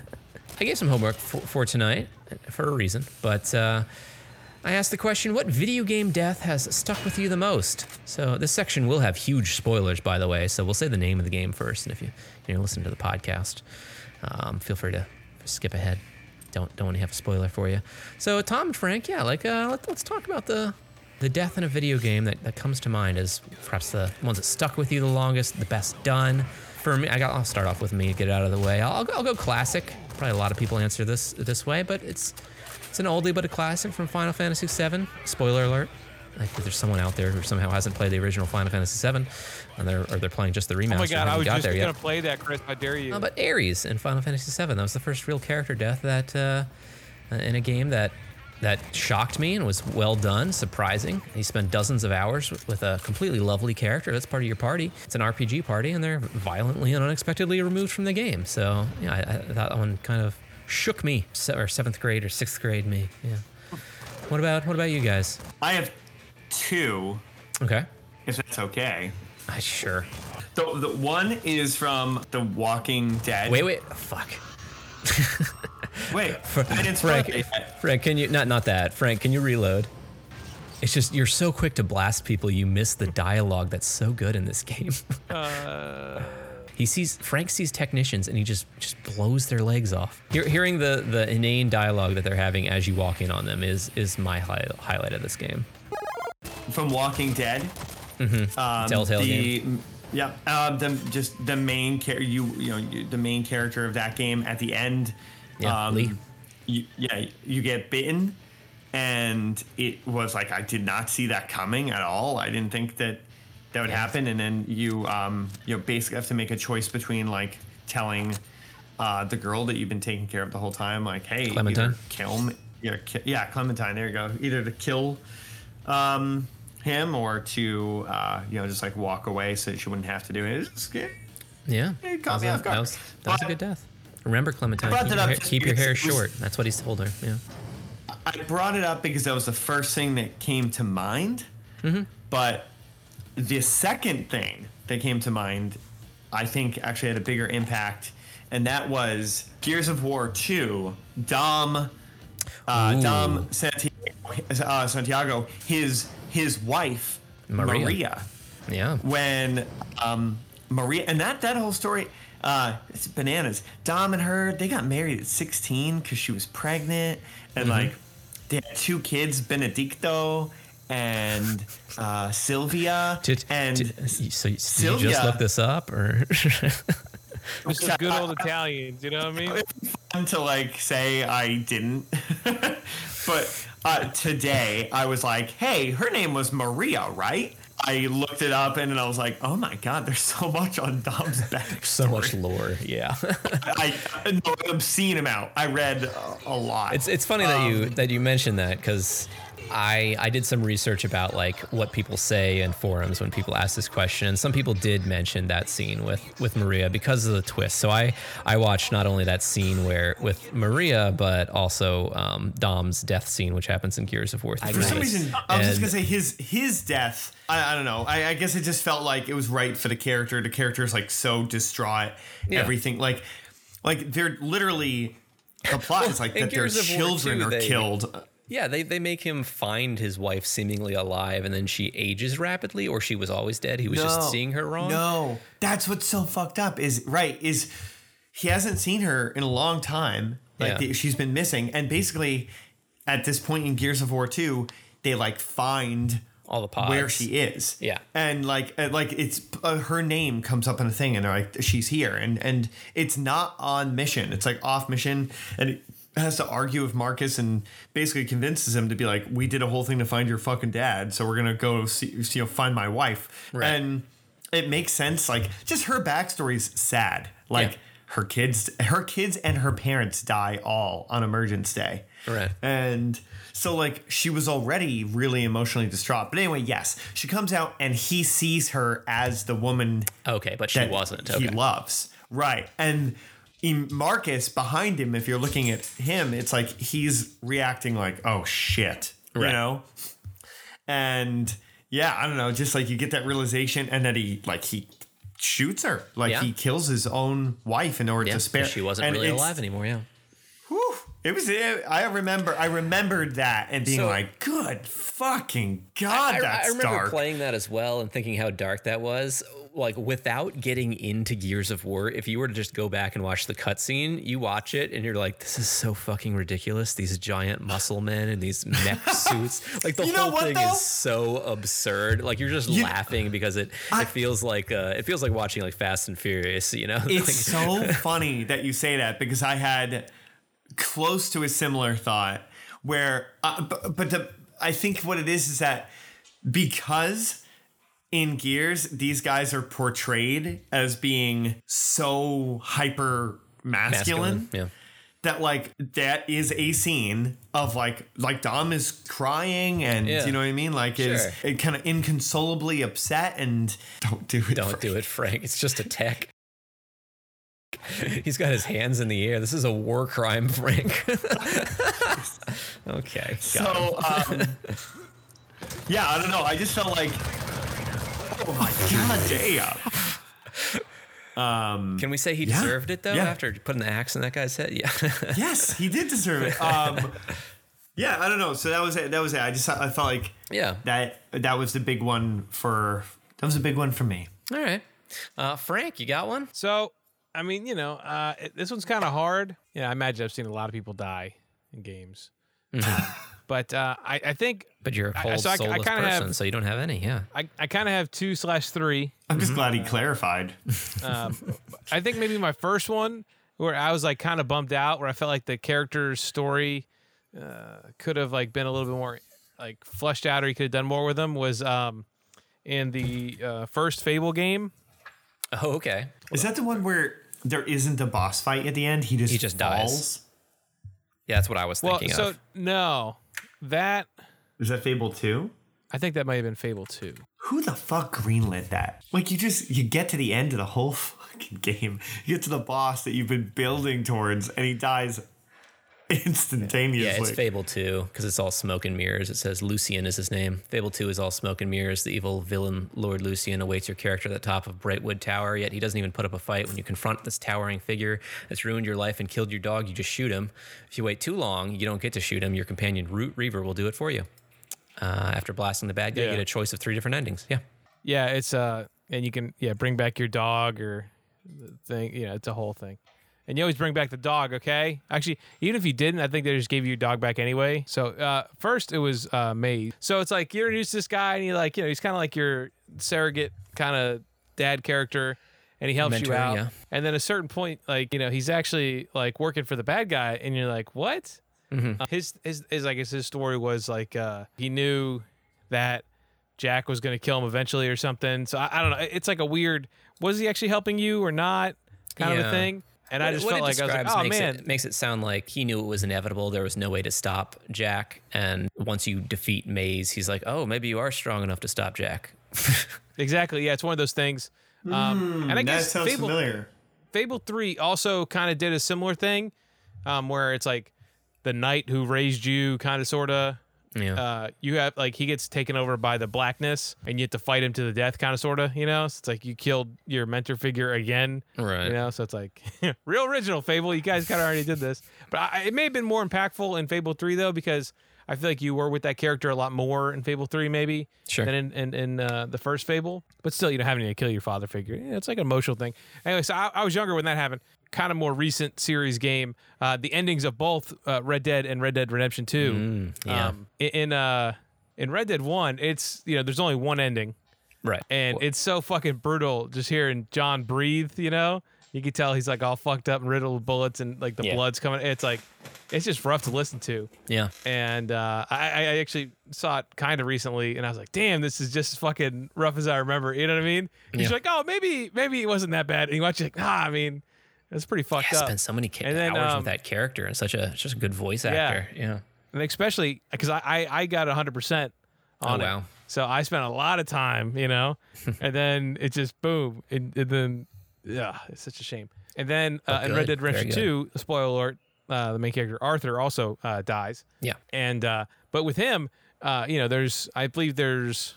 I gave some homework for, for tonight for a reason, but uh, I asked the question what video game death has stuck with you the most? So, this section will have huge spoilers, by the way, so we'll say the name of the game first. And if you, you know, listen to the podcast, um, feel free to skip ahead. Don't, don't want to have a spoiler for you. So, Tom and Frank, yeah, like, uh, let, let's talk about the, the death in a video game that, that comes to mind as perhaps the ones that stuck with you the longest, the best done. For me, I got, I'll start off with me, get it out of the way. I'll, go- I'll go classic. Probably a lot of people answer this this way, but it's it's an oldie but a classic from Final Fantasy VII. Spoiler alert. Like if there's someone out there who somehow hasn't played the original Final Fantasy VII, and they're or they're playing just the remaster. Oh my god, I was just gonna yet. play that, Chris. How dare you? No, but Aeris in Final Fantasy VII. That was the first real character death that uh, in a game that that shocked me and was well done, surprising. He spent dozens of hours with, a completely lovely character. That's part of your party. It's an RPG party, and they're violently and unexpectedly removed from the game. So yeah, I, I, that one kind of shook me, or seventh grade or sixth grade me. Yeah. What about what about you guys? I have two, Okay. if that's okay. Uh, sure. The, the one is from The Walking Dead. Wait, wait. Fuck. Wait, Fr- I didn't Frank. Frank, can you not not that? Frank, can you reload? It's just you're so quick to blast people, you miss the dialogue that's so good in this game. Uh, he sees Frank sees technicians and he just just blows their legs off. Hear, hearing the the inane dialogue that they're having as you walk in on them is is my hi- highlight of this game. From Walking Dead. Mm-hmm. Um, Telltale the, game. Yeah, uh, the just the main char- you you know you, the main character of that game at the end. Yeah, um, Lee. You, yeah, you get bitten, and it was like I did not see that coming at all. I didn't think that that would happen, and then you um you know basically have to make a choice between like telling uh, the girl that you've been taking care of the whole time, like, hey, Clementine? kill me, yeah, ki- yeah, Clementine. There you go. Either to kill um, him or to uh, you know just like walk away so that she wouldn't have to do it. It's scary. Yeah, It that was, me a, off guard. that was, that was a good death. Remember, Clementine, keep, your hair, keep your hair it was- short. That's what he's told her. Yeah. I brought it up because that was the first thing that came to mind. Mm-hmm. But the second thing that came to mind, I think actually had a bigger impact, and that was Gears of War 2. Dom, uh, Dom Santiago, uh, Santiago, his his wife Maria. Maria Yeah. when um, Maria and that that whole story, uh, it's bananas. Dom and her they got married at 16 because she was pregnant, and Mhm. like they had two kids, Benedicto and uh, Sylvia. and so you, did you just look this up, or This is good old Italians, you know what I mean? fun to like say I didn't, but uh, today I was like, hey, her name was Maria, right? I looked it up and then I was like, oh my god, there's so much on Dom's back. so much lore? Yeah. I no, an obscene amount. I read a, a lot. It's it's funny that you that you mentioned that because I I did some research about like what people say in forums when people ask this question, and some people did mention that scene with with Maria because of the twist. So I I watched not only that scene where with Maria, but also um, Dom's death scene, which happens in Gears of War. For some reason, I was just gonna say his his death. I, I don't know. I, I guess it just felt like it was right for the character. The character is like so distraught. Yeah. Everything like like they're literally the plot is like that their Gears of War children 2, are they- killed. Yeah, they, they make him find his wife seemingly alive, and then she ages rapidly, or she was always dead. He was just seeing her wrong. No, that's what's so fucked up. Is right is he hasn't seen her in a long time. Like Yeah. the- she's been missing, and basically at this point in Gears of War two, they like find all the pods. where she is. Yeah. and like uh, like it's uh, her name comes up in a thing, and they're like she's here, and and it's not on mission. It's like off mission, and. It, has to argue with Marcus and basically convinces him to be like, "We did a whole thing to find your fucking dad, so we're gonna go see, you know, find my wife." Right. And it makes sense. Like, just her backstory's sad. Like Yeah. her kids, her kids and her parents die all on Emergence Day. Right. And so, like, she was already really emotionally distraught. But anyway, yes, she comes out and he sees her as the woman. Okay, but she wasn't. He loves. Right. And Marcus behind him, if you're looking at him, it's like he's reacting like, oh shit. You know? And yeah, I don't know, just like you get that realization and then he like he shoots her. Like Yeah. he kills his own wife in order Yeah, to spare she wasn't and really alive anymore. Yeah. It was it, I remember I remembered that and being So- like, good fucking god, I, I that's remember dark. playing that as well and thinking how dark that was. Like without getting into Gears of War, if you were to just go back and watch the cutscene, you watch it and you're like, "This is so fucking ridiculous." These giant muscle men in these mech suits, like the You whole thing though? is so absurd. Like you're just You- laughing because it it feels like uh, it feels like watching like Fast and Furious. You know, It's Like- so funny that you say that because I had close to a similar thought where, uh, but, but the, I think what it is is that because in Gears, these guys are portrayed as being so hyper masculine. Yeah. That like that is a scene of like like Dom is crying and Yeah. you know what I mean like is Sure. kind of inconsolably upset and don't do it Don't do it, Frank. It's just a tech. He's got his hands in the air. This is a war crime, Frank. Okay. So, um, yeah, I don't know. I just felt like, oh my god, damn. Um, Can we say he yeah, deserved it though yeah. after putting the axe in that guy's head? Yeah. yes, he did deserve it. Um, yeah, I don't know. So that was it. That was it. I just I felt like yeah that that was the big one for that was a big one for me. All right. Uh, Frank, you got one? So, I mean, you know, uh, it- this one's kind of hard. Yeah, I imagine I've seen a lot of people die in games. but uh, I, I think. But you're a cold, so I, I soulless kind of person, have. so you don't have any. Yeah. I, I kind of have two slash three. I'm just glad he clarified. Um, I think maybe my first one where I was like kind of bummed out, where I felt like the character's story uh, could have like been a little bit more like fleshed out, or he could have done more with them, was um, in the uh, first Fable game. Oh, okay. Is that the one where there isn't a boss fight at the end? He just He just dies. Yeah, that's what I was Well, thinking so of. no, that is that Fable two. I think that might have been Fable two. Who the fuck greenlit that? Like you just you get to the end of the whole fucking game. You get to the boss that you've been building towards, and he dies instantaneously. Yeah, it's Fable 2 because it's all smoke and mirrors. It says Lucian is his name. Fable 2 is all smoke and mirrors. The evil villain Lord Lucian awaits your character at the top of Brightwood Tower, yet he doesn't even put up a fight. When you confront this towering figure that's ruined your life and killed your dog, you just shoot him. If you wait too long, you don't get to shoot him. Your companion Root Reaver will do it for you. Uh, after blasting the bad guy, Yeah. you get a choice of three different endings. Yeah. Yeah, it's uh, and you can yeah bring back your dog or the thing. Yeah, it's a whole thing. And you always bring back the dog, okay? Actually, even if you didn't, I think they just gave you your dog back anyway. So uh, first it was uh, Maze. So it's like you're introduced to this guy, and you like you know he's kind of like your surrogate kind of dad character, and he helps you out. yeah. And then at a certain point, like you know he's actually like working for the bad guy, and you're like, what? Mhm. Uh, his his his I guess his story was like uh, he knew that Jack was going to kill him eventually or something. So I, I don't know. It's like a weird. Was he actually helping you or not? Kind of a thing. And I just felt like I was like, oh makes man, it, makes it sound like he knew it was inevitable. There was no way to stop Jack, and once you defeat Maze, he's like, "Oh, maybe you are strong enough to stop Jack." exactly. Yeah, it's one of those things. Um, Hmm, and I guess sounds Fable, familiar. Fable Three also kind of did a similar thing, um, where it's like the knight who raised you, kind of sorta. Yeah. Uh, you have like he gets taken over by the blackness, and you have to fight him to the death, kind of sorta. You know, so it's like you killed your mentor figure again. Right. You know, so it's like real original Fable. You guys kind of already did this, but I, it may have been more impactful in Fable Three though, because I feel like you were with that character a lot more in Fable Three, maybe Sure. than in in, in uh, the first Fable. But still, you know, having to kill your father figure, yeah, it's like an emotional thing. Anyway, so I, I was younger when that happened. Kind of more recent series game. Uh, the endings of both uh, Red Dead and Red Dead Redemption Two. Mm, yeah. Um, in- in uh in Red Dead One, it's you know there's only one ending. Right. And it's so fucking brutal just hearing John breathe, you know? You can tell he's like all fucked up and riddled with bullets and like the Yeah. blood's coming. It's like, it's just rough to listen to. Yeah. And uh, I, I actually saw it kind of recently and I was like, damn, this is just as fucking rough as I remember. You know what I mean? Yeah. You're like, oh, maybe, maybe it wasn't that bad. And you watch it, like, nah, I mean, it's pretty fucked Yeah, up. spent so many And then, hours um, with that character and such a just a good voice actor. Yeah. and especially because I, I I got hundred percent on Oh, it. wow. So I spent a lot of time, you know, and then it just boom, and, and then yeah, it's such a shame. And then uh, in Red. Dead Redemption. Two, spoiler alert, uh, the main character Arthur also uh, dies. Yeah. And uh, but with him, uh, you know, there's I believe there's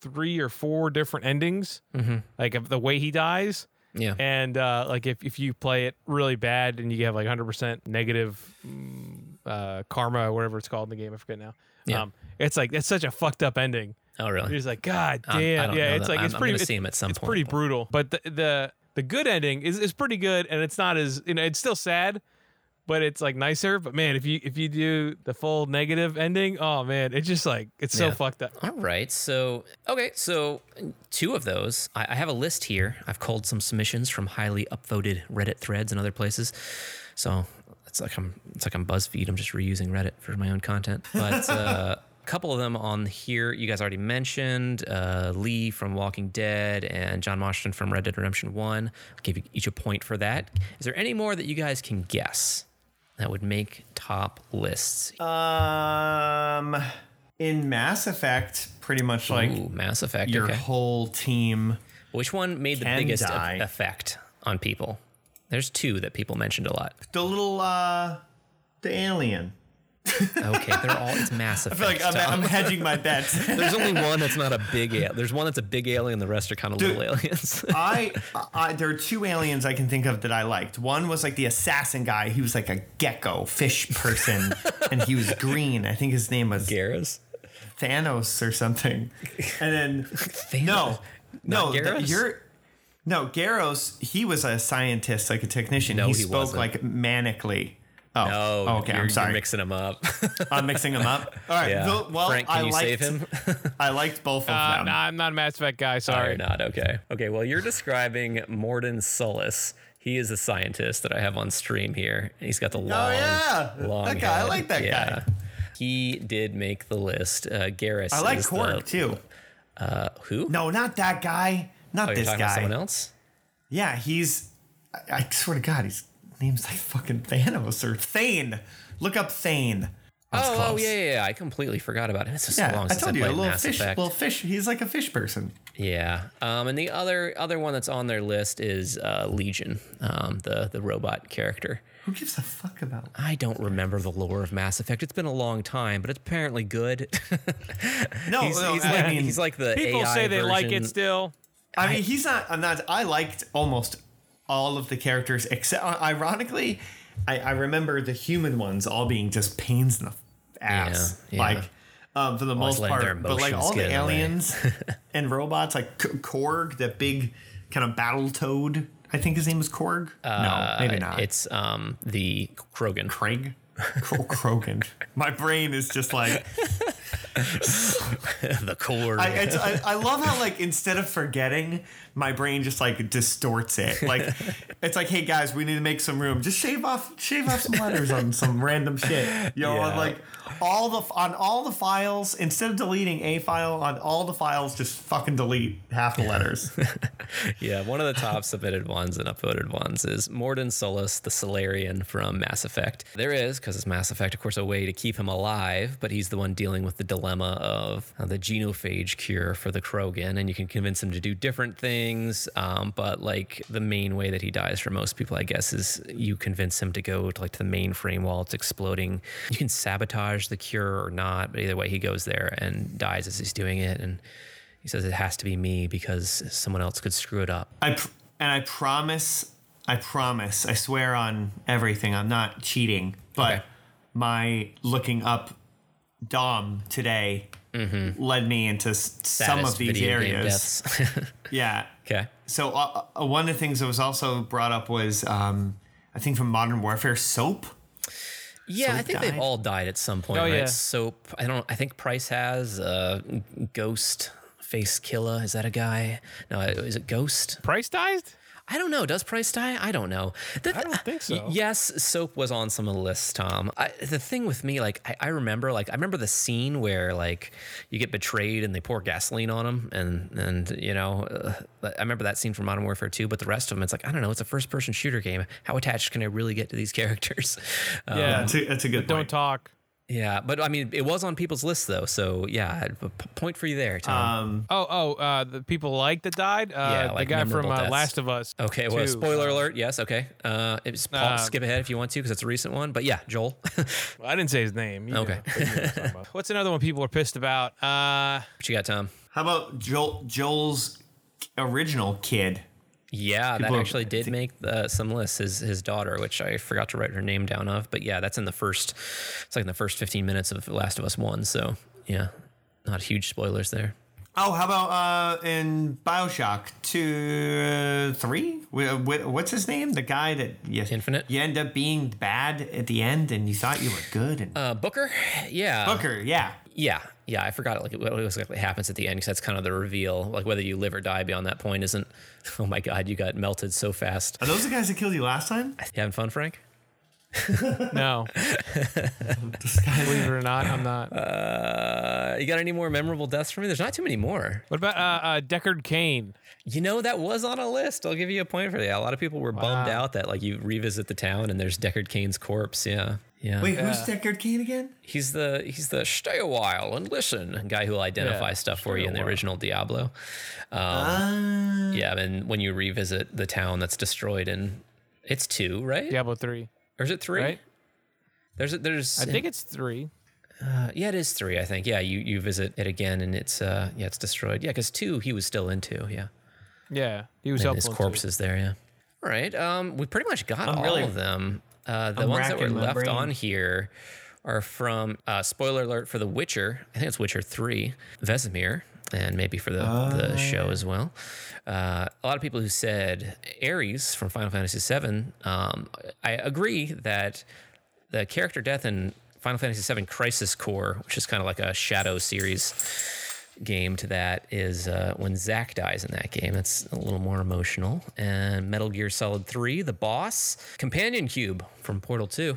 three or four different endings, Mhm. like of the way he dies. Yeah. And uh, like if, if you play it really bad and you have like 100% negative mm, uh, karma or whatever it's called in the game, I forget now. Yeah. Um, it's like it's such a fucked up ending. Oh, really? You're like, God damn. yeah, it's that. like it's I'm- I'm pretty. it's- see him at some it's point, pretty brutal, but the the the good ending is is pretty good, and it's not as you know it's still sad, but it's like nicer. But man, if you if you do the full negative ending, oh man, it's just like it's so Yeah. fucked up. All right. So, okay. So, two of those. I, I have a list here. I've culled some submissions from highly upvoted Reddit threads and other places. So, it's like I'm it's like I'm BuzzFeed. I'm just reusing Reddit for my own content. But uh, a couple of them on here you guys already mentioned. Uh, Lee from Walking Dead and John Washington from Red Dead Redemption One. I'll give you each a point for that. Is there any more that you guys can guess that would make top lists? Um, in Mass Effect, pretty much like Ooh, Mass Effect. your okay. whole team. Which one made the biggest die. effect on people? There's two that people mentioned a lot. The little uh, the alien. Okay, they're all it's Mass I feel like I'm, I'm hedging my bets. There's only one that's not a big alien. There's one that's a big alien. The rest are kind of Dude, little aliens. I, I there are two aliens I can think of that I liked. One was like the assassin guy. He was like a gecko fish person, and he was green. I think his name was Garrus, Thanos, or something. And then no, no, Not th- you're no Garros. He was a scientist, like a technician. No, he, he spoke wasn't. like manically. Oh, no, oh, okay. you're, I'm sorry. You're mixing them up. I'm mixing them up. All right. Yeah. Well, well, Frank, can I you liked, save him? I liked both of Uh, them. No, I'm not a Mass Effect guy. Oh, Sorry. you're not okay. Okay, well, you're describing Mordin Solus. He is a scientist that I have on stream here. He's got the long, Oh, yeah. long. That guy, I like that guy. He did make the list. Uh, Garrus. I like is Korg the- too. Uh, who? No, not that guy. Not oh, you're this guy. about someone else. Yeah, he's. I, I swear to God, his name's like fucking Thanos or Thane. Look up Thane. Oh, oh yeah, yeah, yeah. I completely forgot about him. It's just so Yeah, long I told I you a played little Mass fish. Effect. Little fish. He's like a fish person. Yeah. Um, and the other other one that's on their list is uh, Legion, um, the the robot character. Who gives a fuck about? I don't remember the lore of Mass Effect. It's been a long time, but it's apparently good. No, he's, no, he's I like, mean, he's like the People AI say they like it still. I mean, he's not. I'm not. I liked almost all of the characters except, uh, ironically, I, I remember the human ones all being just pains in the ass. Yeah, yeah. Like, um, for the Always most part. But like all the get in the way. aliens and robots, like Korg, that big kind of battle toad. I think his name was Korg. Uh, no, maybe not. It's um, the Krogan. Kro- Krogan. My brain is just like the core. I, I I love how like instead of forgetting, my brain just like distorts it. Like it's like, hey guys, we need to make some room. Just shave off shave off some letters on some random shit. You know, on like all the on all the files instead of deleting a file on all the files, just fucking delete half the letters. yeah, one of the top submitted ones and upvoted ones is Mordin Solus, the Salarian from Mass Effect. There is, because it's Mass Effect, of course, a way to keep him alive, but he's the one dealing with the dilemma of uh, the genophage cure for the Krogan, and you can convince him to do different things. Um, but like the main way that he dies for most people, I guess, is you convince him to go to like to the mainframe while it's exploding. You can sabotage the cure or not, but either way, he goes there and dies as he's doing it, and. He says it has to be me because someone else could screw it up. I pr- and I promise, I promise, I swear on everything, I'm not cheating. But Okay. my looking up Dom today led me into s- some of these areas. Yeah. okay. So uh, uh, one of the things that was also brought up was, um, I think from Modern Warfare, soap. Yeah, Soap I think died? they've all died at some point, Oh, right? yeah. Soap. I don't. I think Price has uh, Ghost Face Killer. Is that a guy? No, is it Ghost? Price died? I don't know. Does Price die? I don't know. The- I don't think so. Yes, soap was on some of the lists, Tom. I, the thing with me, like, I, I remember, like, I remember the scene where, like, you get betrayed and they pour gasoline on him, and and you know, uh, I remember that scene from Modern Warfare 2. But the rest of them, it's like, I don't know. It's a first-person shooter game. How attached can I really get to these characters? Um, Yeah. That's a, that's a good Don't talk. Yeah, but I mean, it was on people's lists though, so yeah, a p- point for you there, Tom. Um, Oh, oh, uh, the people like that died. Uh, Yeah, the guy from uh. Last of Us. okay, well, two. spoiler alert. Yes, okay. Uh, it's, Paul, Uh, skip ahead if you want to, because it's a recent one. But yeah, Joel. Well, I didn't say his name. You Okay. know, you know what I'm talking about. What's another one people are pissed about? Uh, what you got, Tom? how about Joel, Joel's original kid? Yeah, People that are- actually did make uh, some lists. His his daughter, which I forgot to write her name down of, but yeah, that's in the first. It's like in the first fifteen minutes of Last of Us One. So yeah, not huge spoilers there. Oh, how about uh, in Bioshock two, uh, three? Wh- wh- What's his name? The guy that yes, Infinite? You end up being bad at the end, and you thought you were good. And Uh, Booker, yeah, Booker, yeah. Yeah, yeah, I forgot it like what exactly happens at the end because that's kind of the reveal. Like whether you live or die beyond that point isn't. Oh my god, you got melted so fast. Are those the guys that killed you last time? You having fun, Frank? no. Believe it or not, I'm not. Uh, you got any more memorable deaths for me? There's not too many more. What about uh, uh, Deckard Cain? You know that was on a list. I'll give you a point for that. A lot of people were bummed out that like you revisit the town and there's Deckard Cain's corpse. Yeah, yeah. Wait, who's Deckard Cain again? He's the he's the stay a while and listen guy who will identify Yeah, stuff for you in the original Diablo. Um, Uh, yeah, and when you revisit the town that's destroyed in it's two, right? Diablo three. Or is it three? Right? There's a, there's I think it's three. uh, yeah it is three I think yeah you you visit it again and it's uh yeah it's destroyed yeah because two he was still into yeah Yeah, he was and his helpful. corpse is there yeah all right um we pretty much got I'm all really- of them uh the I'm ones that were left brain. on here are from uh spoiler alert for The Witcher I think it's Witcher three Vesemir and maybe for the, the show as well. Uh, a lot of people who said Aeris from Final Fantasy VII. Um, I agree that the character death in Final Fantasy VII Crisis Core, which is kind of like a Shadow series game to that, is uh, when Zack dies in that game. It's a little more emotional. And Metal Gear Solid 3, the boss, Companion Cube from Portal 2.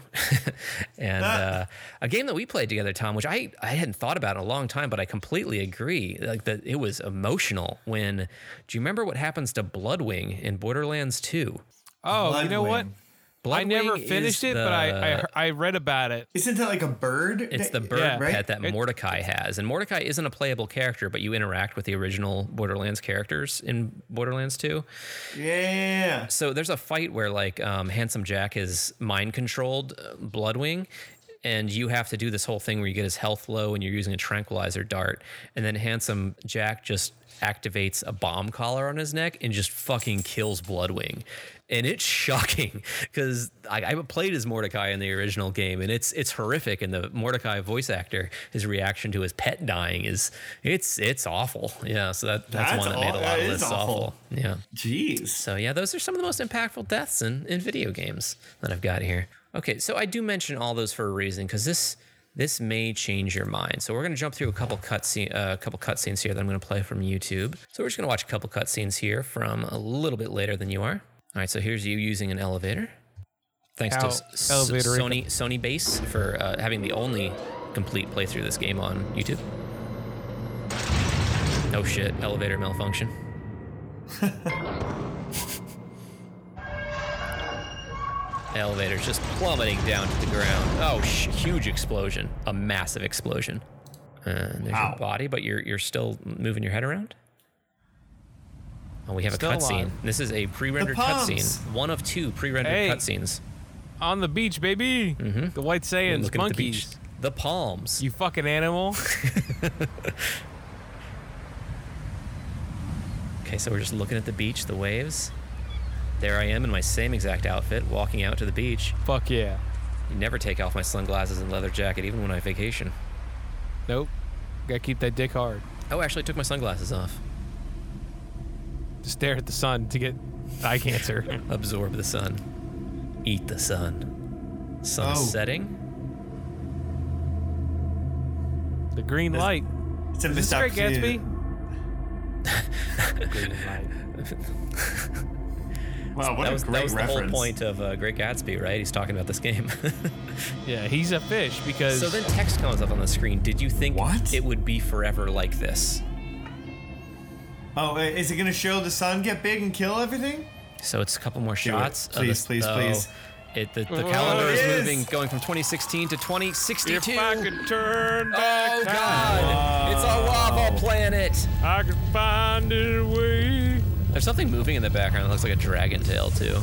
and uh, a game that we played together, Tom, which I, I hadn't thought about in a long time, but I completely agree. Like that it was emotional when do you remember what happens to Bloodwing in Borderlands 2? Oh, you know what? I never finished is it, but I, I I read about it. Isn't that like a bird? It's the bird Yeah. pet that It- Mordecai has. And Mordecai isn't a playable character, but you interact with the original Borderlands characters in Borderlands 2. Yeah. So there's a fight where like um, Handsome Jack is mind controlled uh, Bloodwing. And you have to do this whole thing where you get his health low and you're using a tranquilizer dart. And then Handsome Jack just activates a bomb collar on his neck and just fucking kills Bloodwing. And it's shocking because I, I played as Mordecai in the original game and it's it's horrific. And the Mordecai voice actor, his reaction to his pet dying is it's it's awful. Yeah, so that, that's, That's one that made a lot of is lists awful. awful. Yeah. Jeez. So yeah, those are some of the most impactful deaths in, in video games that I've got here. Okay, so I do mention all those for a reason because this this may change your mind. So we're gonna jump through a couple cutscene a uh, couple cutscenes here that I'm gonna play from YouTube. So we're just gonna watch a couple cutscenes here from a little bit later than you are. All right, so here's you using an elevator. Thanks Ow, to S- elevator. Sony Sony Base for uh, having the only complete playthrough of this game on YouTube. Oh shit, elevator malfunction. Elevator's just plummeting down to the ground. Oh, sh- huge explosion. A massive explosion. And there's your body, but you're you're still moving your head around? Oh, we have Still a cutscene. This is a pre-rendered cutscene. One of two pre-rendered Hey. cutscenes. On the beach, baby. Mm-hmm. The White Saiyans, at the. The palms. You fucking animal. Okay, so we're just looking at the beach, the waves. There I am in my same exact outfit, walking out to the beach. Fuck yeah. You never take off my sunglasses and leather jacket, even when I vacation. Nope. Gotta keep that dick hard. Oh, actually, I took my sunglasses off. To stare at the sun to get eye cancer. Absorb the sun. Eat the sun. Sun Oh. setting. The green It's- light. it's a Is this missed Great opportunity. Gatsby? green light. Wow, what that a was, great that was the whole point of uh, Great Gatsby, right? He's talking about this game. Yeah, he's a fish because. so then text comes up on the screen. Did you think What? it would be forever like this? Oh, is it gonna show the sun get big and kill everything? So it's a couple more Do it. shots. of Please, the- please, oh, please. It, the, the Oh, calendar is it is. moving, going from 2016 to 2062. if I could turn back Oh time, God! It's a lava planet. I could find a way. There's something moving in the background that looks like a dragon tail too.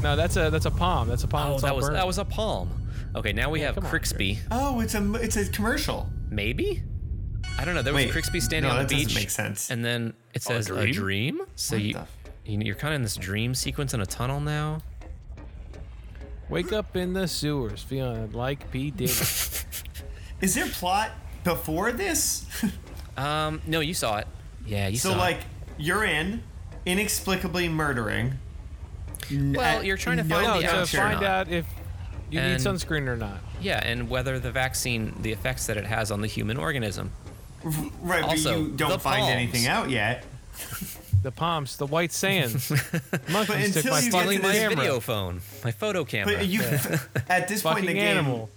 No, that's a that's a palm. That's a palm. Oh, that all was burnt. that was a palm. Okay, now we have come on, Oh, it's a it's a commercial. Maybe. I don't know. There was Wait, Crisby standing no, on the that doesn't beach. make sense. And then it says a dream? dream. So What you, the- you you're kind of in this dream sequence in a tunnel now. Wake up in the sewers, feeling like P Diddy. Is there plot before this? Um, no, you saw it. Yeah, you so saw like it. you're in, inexplicably murdering. Well, at you're trying to find no, the to find out if you And- need sunscreen or not. Yeah, and whether the vaccine, the effects that it has on the human organism. Right, Also, but you don't find palms. anything out yet. The palms, the white sands. Monkeys took until my you get fucking Stealing my this camera. video phone, my photo camera. But you, at this point in the Fucking game, animal.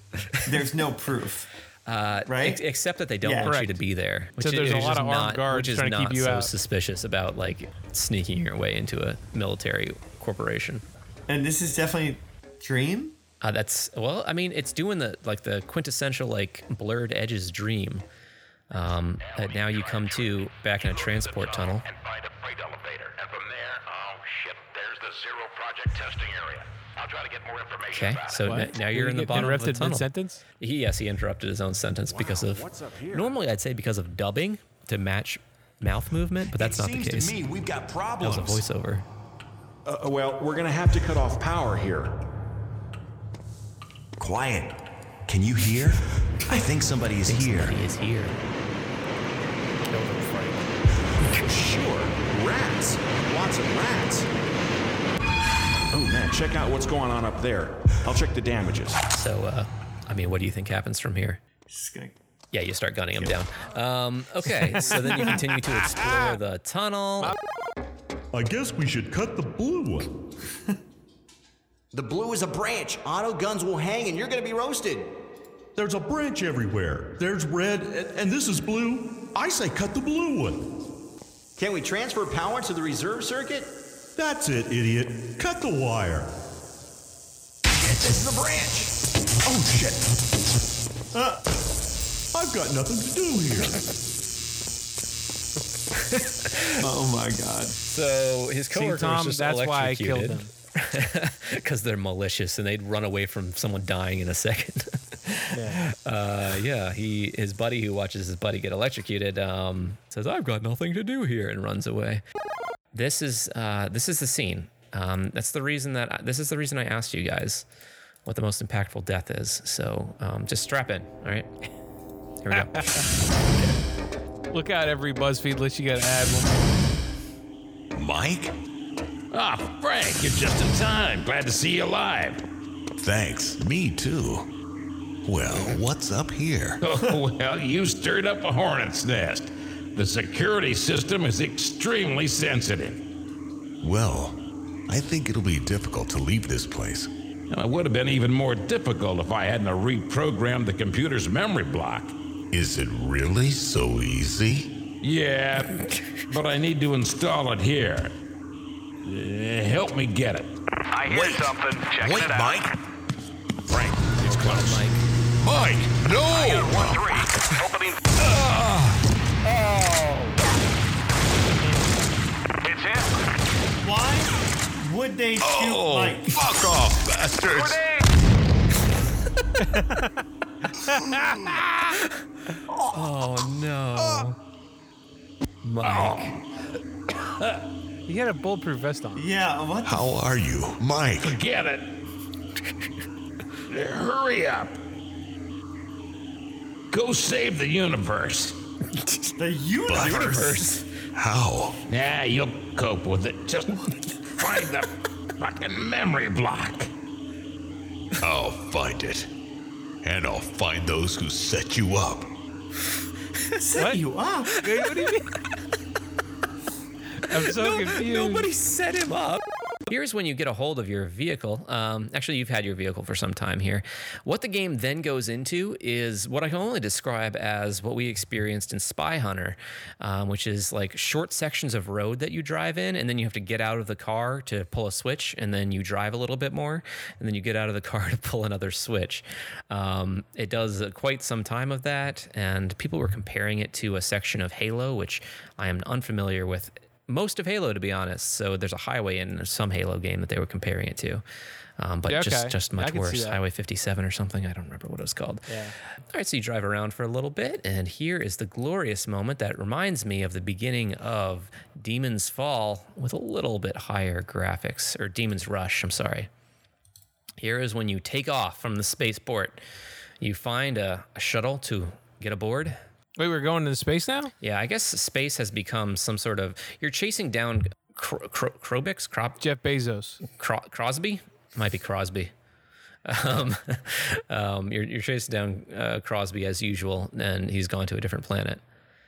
there's no proof. Uh, Right? ex- except that they don't Yeah. want you to be there. Which So is- a lot of armed not, guards which is trying to not keep you so out. suspicious about like sneaking your way into a military corporation. And this is definitely dream. Uh, that's well, I mean, it's doing the like the quintessential like blurred edges dream. Um, that now you come to back in a transport tunnel. and find a freight elevator. And from there, oh shit, there's the Zero Project testing area. I'll Okay, so What? n- now you're in the get bottom of the tunnel. mid-sentence? He, yes, he interrupted his own sentence because of. what's up here? Normally, I'd say because of dubbing to match mouth movement, but that's it not seems the case. to me we've got that was a voiceover. Uh, well, we're gonna have to cut off power here. Quiet. Can you hear? I think somebody is here. Somebody is here. Sure. Rats. Lots of rats. Oh man, check out what's going on up there. I'll check the damages. So, uh, I mean, what do you think happens from here? Just gonna Yeah, you start gunning them down. Um, okay, so then you continue to explore the tunnel. I guess we should cut the blue one. The blue is a branch. Auto guns will hang and you're gonna be roasted. There's a branch everywhere. There's red, and, and this is blue. I say cut the blue one. Can we transfer power to the reserve circuit? That's it, idiot. Cut the wire. This is the branch. Oh, shit. Uh, I've got nothing to do here. Oh my god. So his See, coworker Tom, was just that's why I killed electrocuted. Because they're malicious and they'd run away from someone dying in a second. Yeah. uh, yeah, he his buddy who watches his buddy get electrocuted um, says, "I've got nothing to do here," and runs away. This is uh, this is the scene. Um, that's the reason that this is the reason I asked you guys what the most impactful death is. So um, just strap in. All right, here we go. Look out, every BuzzFeed list you got to add. Mike? Ah, Frank, you're just in time. Glad to see you alive. Thanks. Me too. Well, what's up here? Oh, well, you stirred up a hornet's nest. The security system is extremely sensitive. Well, I think it'll be difficult to leave this place. And it would have been even more difficult if I hadn't reprogrammed the computer's memory block. Is it really so easy? Yeah, but I need to install it here. Uh, help me get it. I hear something. Checking Wait, it out. Mike. Frank, it's close. Mike. Mike, no! One three. Opening. Oh! It's him. Why would they shoot Oh, Mike? fuck off, bastards! Oh no, ah. Mike. Ah. He had a bulletproof vest on. Yeah, what the How are you, Mike? Get it. Hurry up. Go save the universe. the universe? How? Yeah, you'll cope with it. Just find the fucking memory block. I'll find it. And I'll find those who set you up. Set What? you up? Wait, what do you mean? I'm so confused. Nobody set him up. Here's when you get a hold of your vehicle. Um, actually, you've had your vehicle for some time here. What the game then goes into is what I can only describe as what we experienced in Spy Hunter, um, which is like short sections of road that you drive in, and then you have to get out of the car to pull a switch, and then you drive a little bit more, and then you get out of the car to pull another switch. Um, it does uh, quite some time of that, and people were comparing it to a section of Halo, which I am unfamiliar with most of Halo, to be honest. So there's a highway in some Halo game that they were comparing it to, um, but Yeah, just okay. just I much worse. Highway 57 or something. I don't remember what it was called. Yeah. All right, so you drive around for a little bit, and here is the glorious moment that reminds me of the beginning of Demon's Fall with a little bit higher graphics, or Demon's Rush. I'm sorry. Here is when you take off from the spaceport. You find a, a shuttle to get aboard. Wait, we're going into space now? Yeah, I guess space has become some sort of. You're chasing down Cro- Cro- Krobix, Crop, Jeff Bezos. Cro- Crosby, might be Crosby. Um, um, you're, you're chasing down uh, Crosby as usual, and he's gone to a different planet.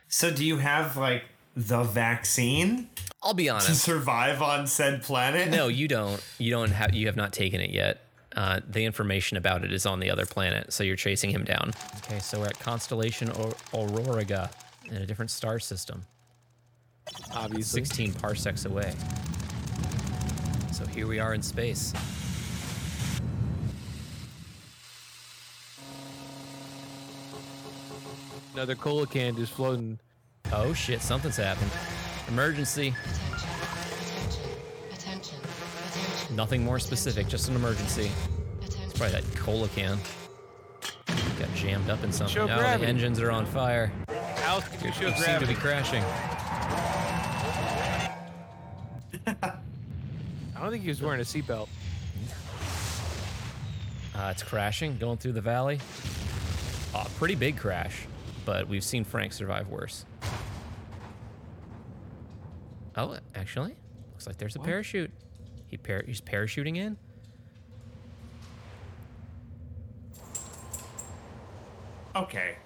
So do you have like the vaccine I'll be honest. to survive on said planet? No, you don't. You don't have. You have not taken it yet. Uh, the information about it is on the other planet, so you're chasing him down. Okay, so we're at Constellation or- Auroriga in a different star system. Obviously. 16 parsecs away. So here we are in space. Another cola can just floating. Oh shit, something's happened. Emergency. Nothing more specific, just an emergency. It's probably that cola can. Got jammed up in something. Show Now the engines are on fire. Altitude You show seem to be crashing. I don't think he was wearing a seatbelt. Uh, it's crashing, going through the valley. Uh, pretty big crash, but we've seen Frank survive worse. Oh, actually, looks like there's a parachute. He par- he's parachuting in. Okay.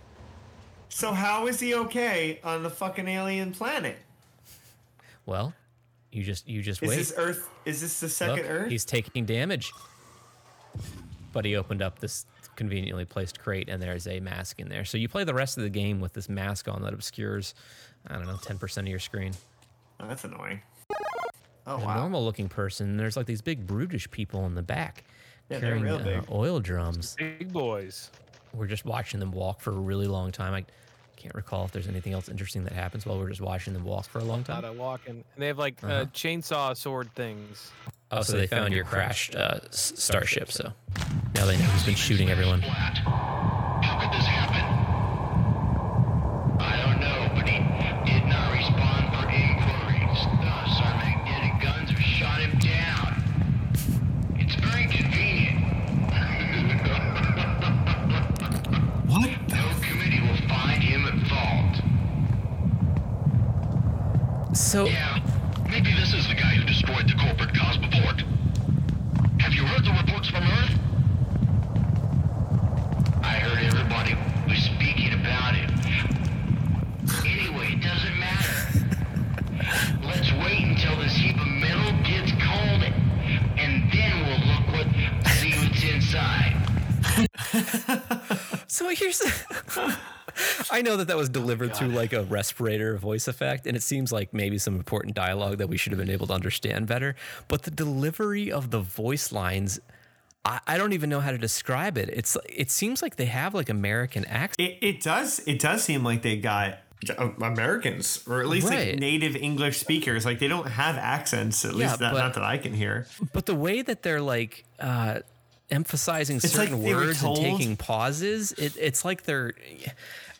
So how is he okay on the fucking alien planet? Well, you just you just Is wait. Is this Earth? Is this the second Look, Earth? He's taking damage. But he opened up this conveniently placed crate, and there's a mask in there. So you play the rest of the game with this mask on that obscures, I don't know, 10% of your screen. Oh, that's annoying. Oh a wow. normal looking person, there's like these big brutish people in the back Yeah, carrying uh, oil drums. Big boys. We're just watching them walk for a really long time. I can't recall if there's anything else interesting that happens while we're just watching them walk for a long Out time. of walking. And they have like uh Uh-huh. chainsaw sword things. Oh, so they found your crashed uh, s- starship. So now they know who's been shooting everyone. So Yeah, maybe this is the guy who destroyed the corporate cosmoport. Have you heard the reports from Earth? I heard everybody was speaking about him. Anyway, it doesn't matter. Let's wait until this heap of metal gets cold, and then we'll look what see what's inside. So here's. I know that that was delivered through like a respirator voice effect, and it seems like maybe some important dialogue that we should have been able to understand better. But the delivery of the voice lines, I, I don't even know how to describe it. It's it seems like they have like American accents. It, it does. It does seem like they got uh, Americans, or at least Right. like native English speakers. Like they don't have accents. At Yeah, least that, but- not that I can hear. But the way that they're like uh, emphasizing It's certain they were words and taking pauses, it, it's like they're.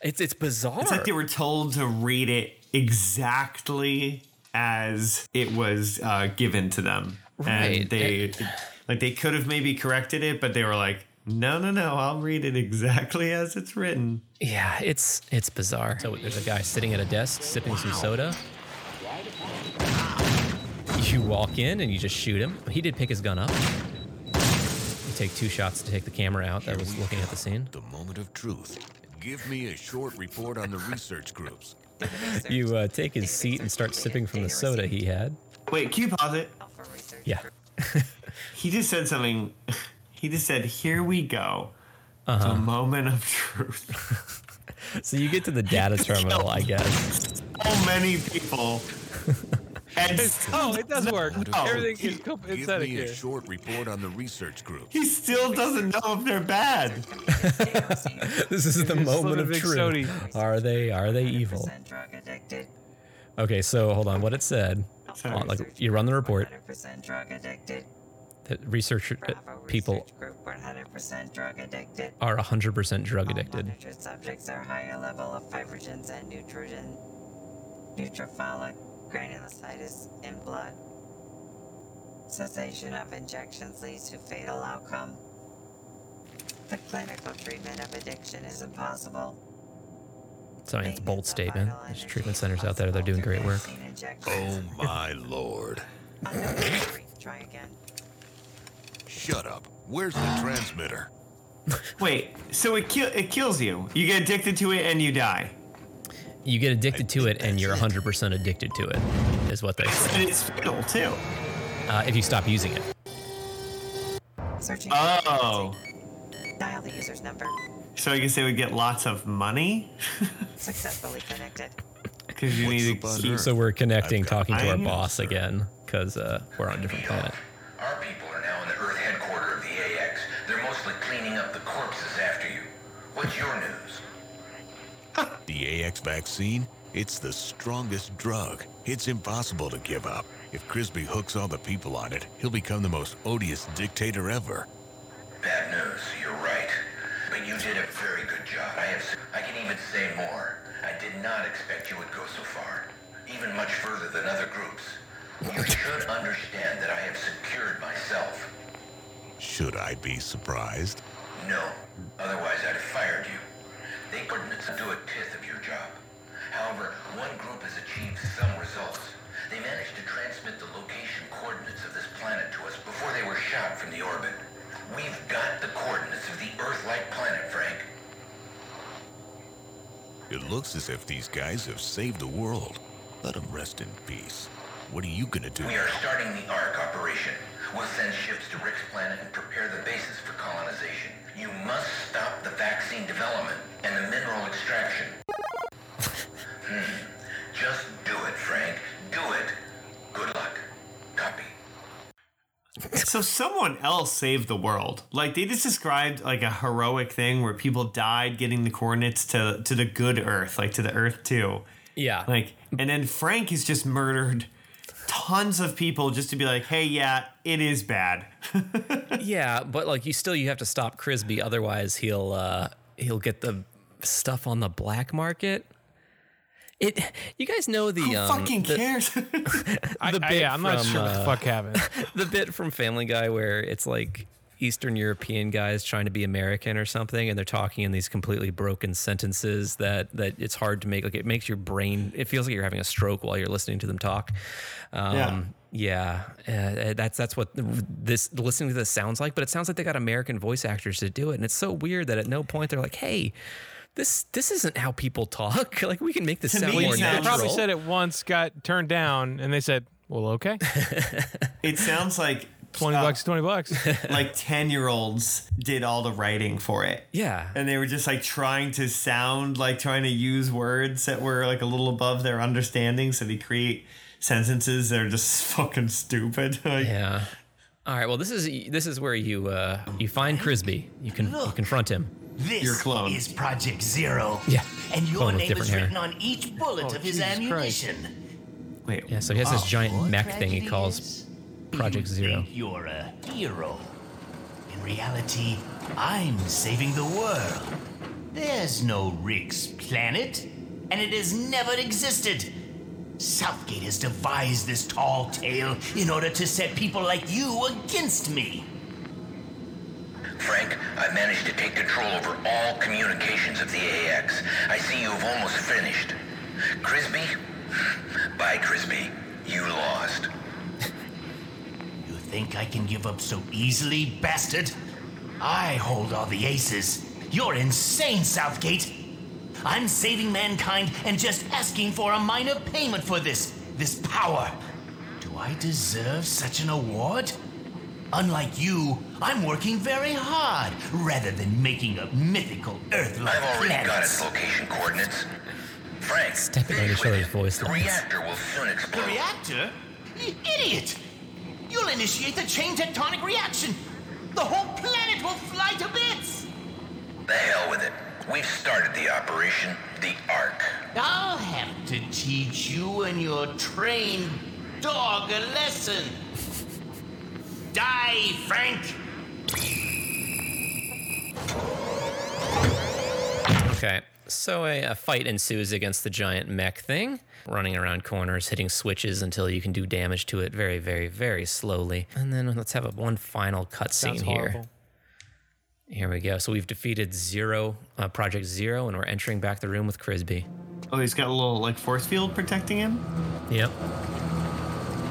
It's it's bizarre. It's like they were told to read it exactly as it was uh, given to them, Right. and they like they could have maybe corrected it, but they were like, "No, no, no! I'll read it exactly as it's written." Yeah, it's it's bizarre. So there's a guy sitting at a desk sipping some soda. You walk in and you just shoot him. He did pick his gun up. You take two shots to take the camera out that was looking at the scene. The moment of truth. Give me a short report on the research groups. You uh, take his seat and start sipping from the soda he had. Wait, can you pause it? Yeah. He just said something. He just said, "Here we go." Uh-huh. The moment of truth. So you get to the data terminal, I guess. So many people. And oh, it does work. No. Everything is Give copacetic me here. a short report on the research group. He still doesn't know if they're bad. this is the moment of truth. sody. Are they are they evil? Okay, so hold on. What it said. Sorry. on, like you run the report. 100% drug addicted. that research uh, people Group 100% drug addicted. are 100% drug addicted. Monitored subjects are higher level of fibrinogens and nutrition, neutrophilic granulocytes in blood. Cessation of injections leads to fatal outcome. The clinical treatment of addiction is impossible. So I mean, it's a bold statement. There's treatment centers out there. They're doing great work. Oh my lord. Try again. Shut up. Where's the transmitter? Wait, so it kill it kills you. You get addicted to it and you die. You get addicted to it, and you're 100% addicted to it, is what they say. It's fatal too. Uh, if you stop using it. Searching. Oh. Dial the user's number. So I guess they would get lots of money Successfully connected. because you need to keep. So we're connecting, talking to our I know, boss again, because uh, we're on a different planet. Our people are now in the Earth headquarters of the AX. They're mostly cleaning up the corpses after you. What's your news? The AX vaccine? It's the strongest drug. It's impossible to give up. If Crisby hooks all the people on it, he'll become the most odious dictator ever. Bad news, you're right. But you did a very good job. I have I can even say more. I did not expect you would go so far. Even much further than other groups. You should understand that I have secured myself. Should I be surprised? No. Otherwise, I'd have fired you. They couldn't do a tenth of your job. However, one group has achieved some results. They managed to transmit the location coordinates of this planet to us before they were shot from the orbit. We've got the coordinates of the Earth-like planet, Frank. It looks as if these guys have saved the world. Let them rest in peace. What are you gonna do? We are starting the ARC operation. We'll send ships to Rick's planet and prepare the basis for colonization. You must stop the vaccine development and the mineral extraction. hmm. Just do it, Frank. Do it. Good luck. Copy. So someone else saved the world. Like they just described like a heroic thing where people died getting the coordinates to to the good Earth, like to the Earth too. Yeah. Like and then Frank is just murdered tons of people just to be like, hey, yeah, it is bad. yeah, but like you still you have to stop Crisby, otherwise he'll uh he'll get the stuff on the black market. It, you guys know the Who um, fucking the- cares? I- the I- bit yeah, I'm not from, sure what the uh, fuck happened. the bit from Family Guy where it's like Eastern European guys trying to be American or something, and they're talking in these completely broken sentences that that it's hard to make. Like it makes your brain. It feels like you're having a stroke while you're listening to them talk. Um, yeah, uh, that's that's what this listening to this sounds like. But it sounds like they got American voice actors to do it, and it's so weird that at no point they're like, "Hey." This this isn't how people talk. Like we can make this To sound me, more it They probably said it once, got turned down, and they said, "Well, okay, it sounds like twenty bucks, twenty bucks." like 10 year olds did all the writing for it. Yeah. And they were just like trying to sound like trying to use words that were like a little above their understanding. So they create sentences that are just fucking stupid. Like, Yeah. All right. Well, this is this is where you uh, you find Crisby. You can you confront him. This Your clone. is Project Zero. Yeah. And your Clone name different is hair. written on each bullet Oh, of his Jesus Christ. ammunition. Wait. Yeah. So he has this Oh, giant mech thing he calls is Project you Zero. think you're a hero. In reality, I'm saving the world. There's no Rick's planet, and it has never existed. Southgate has devised this tall tale in order to set people like you against me. Frank, I managed to take control over all communications of the AX. I see you've almost finished. Crisby? Bye, Crisby. You lost. You think I can give up so easily, bastard? I hold all the aces. You're insane, Southgate. I'm saving mankind and just asking for a minor payment for this, this power. Do I deserve such an award? Unlike you, I'm working very hard rather than making a mythical Earth-like I've already planet. got its location coordinates. Frank, Stepping on each other's voice the reactor will soon explode. The reactor? I- idiot! You'll initiate the chain tectonic reaction. The whole planet will fly to bits. The hell with it. We've started the operation, the ARC. I'll have to teach you and your trained dog a lesson. Die, Frank! Okay. So a, a fight ensues against the giant mech thing, running around corners, hitting switches until you can do damage to it very, very, very slowly. And then let's have a one final cutscene Sounds here. Here we go. So we've defeated Zero, uh, Project Zero, and we're entering back the room with Crisby. Oh, he's got a little like force field protecting him? Yep.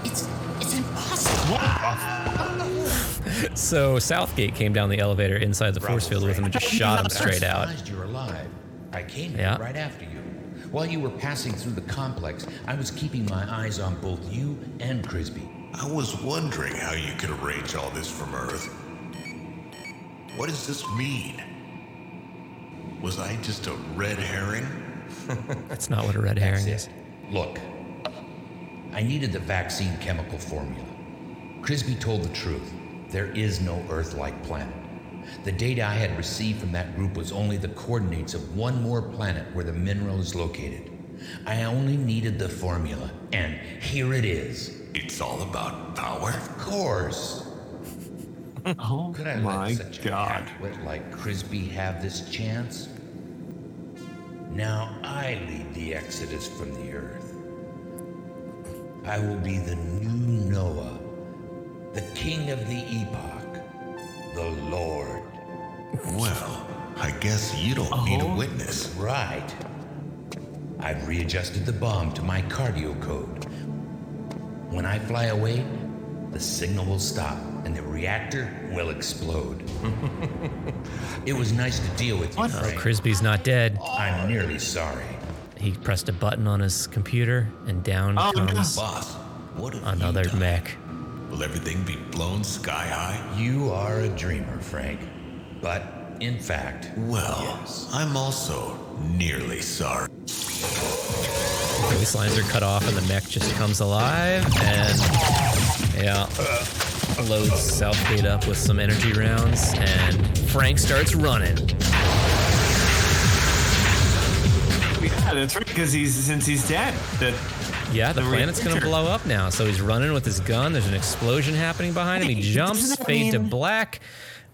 It's it's impossible. So Southgate came down the elevator inside the force field with him and just shot him straight out. Surprised you're alive. I came Yeah. here right after you. While you were passing through the complex, I was keeping my eyes on both you and Crisby. I was wondering how you could arrange all this from Earth. What does this mean? Was I just a red herring? That's not what a red herring is. Look, I needed the vaccine chemical formula. Crisby told the truth. There is no Earth like planet. The data I had received from that group was only the coordinates of one more planet where the mineral is located. I only needed the formula, and here it is. It's all about power? Of course. Oh Could I my let such God. a half-wit like Crisby have this chance? Now I lead the exodus from the earth. I will be the new Noah, the king of the epoch, the Lord. Well, I guess you don't need a oh. witness. Right. I've readjusted the bomb to my cardio code. When I fly away, the signal will stop and the reactor will explode. it was nice to deal with you, Oh, Frank. Crisby's not dead. I'm nearly sorry. He pressed a button on his computer, and down Oh, no. comes Boss, what another you done? mech. Will everything be blown sky high? You are a dreamer, Frank. But in fact, Well, I'm also nearly sorry. The waistlines are cut off, and the mech just comes alive, and yeah, loads Southgate up with some energy rounds, and Frank starts running. Yeah, that's right. Because he's since he's dead. That Yeah, the The planet's gonna blow up now. So he's running with his gun. There's an explosion happening behind him. He jumps, fade to black.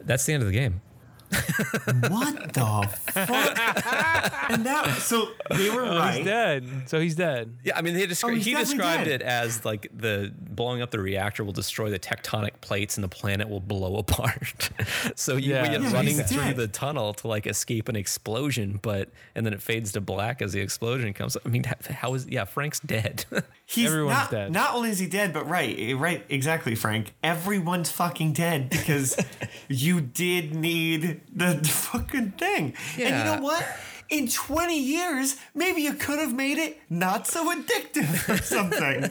That's the end of the game. What the fuck? and that so they were Oh, right. He's dead. So he's dead. Yeah, I mean, he, descri- Oh, he described dead. it as like the blowing up the reactor will destroy the tectonic plates and the planet will blow apart. so you Yeah. end Yeah, running through dead. the tunnel to like escape an explosion, but and then it fades to black as the explosion comes. I mean, how is yeah? Frank's dead. He's Everyone's not, dead. Not only is he dead, but right, eh, right, exactly, Frank. Everyone's fucking dead because you did need the fucking thing. Yeah. And you know what? In 20 years, maybe you could have made it not so addictive or something.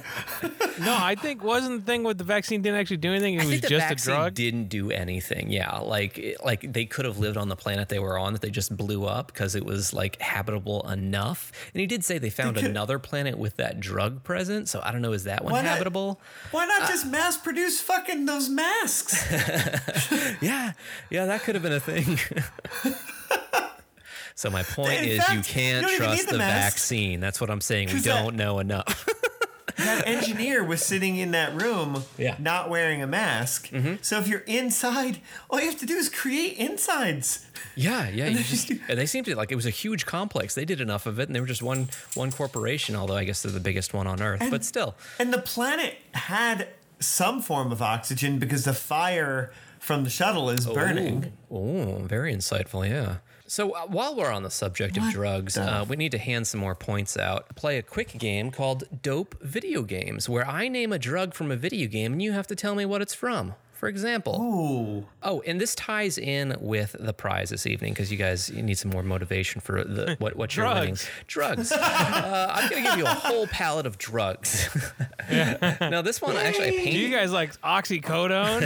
No, I think wasn't the thing with the vaccine didn't actually do anything. It I was think the just a vaccine drug. didn't do anything. Yeah, like like they could have lived on the planet they were on that they just blew up because it was like habitable enough. And he did say they found could- another planet with that drug present. So I don't know, is that one Why not- habitable? Why not uh, just mass produce fucking those masks? Yeah, yeah, that could have been a thing. so my point In is, fact, you you can't don't trust the the vaccine. That's what I'm saying. We don't know enough. that engineer was sitting in that room Yeah. not wearing a mask. Mm-hmm. So if you're inside, all you have to do is create insides. yeah, yeah. You just, and they seemed to like it was a huge complex. They did enough of it, and they were just one one corporation. Although I guess they're the biggest one on Earth, but still. And the planet had some form of oxygen because the fire from the shuttle is burning. Oh, very insightful. Yeah. So uh, while we're on the subject of drugs, uh, we need to hand some more points out. Play a quick game called Dope Video Games, where I name a drug from a video game and you have to tell me what it's from. For example. Ooh. Oh, and this ties in with the prize this evening because you guys you need some more motivation for the what what you're winning. Drugs. Uh, I'm gonna give you a whole palette of drugs. now this one actually I painted. Do you guys like oxycodone?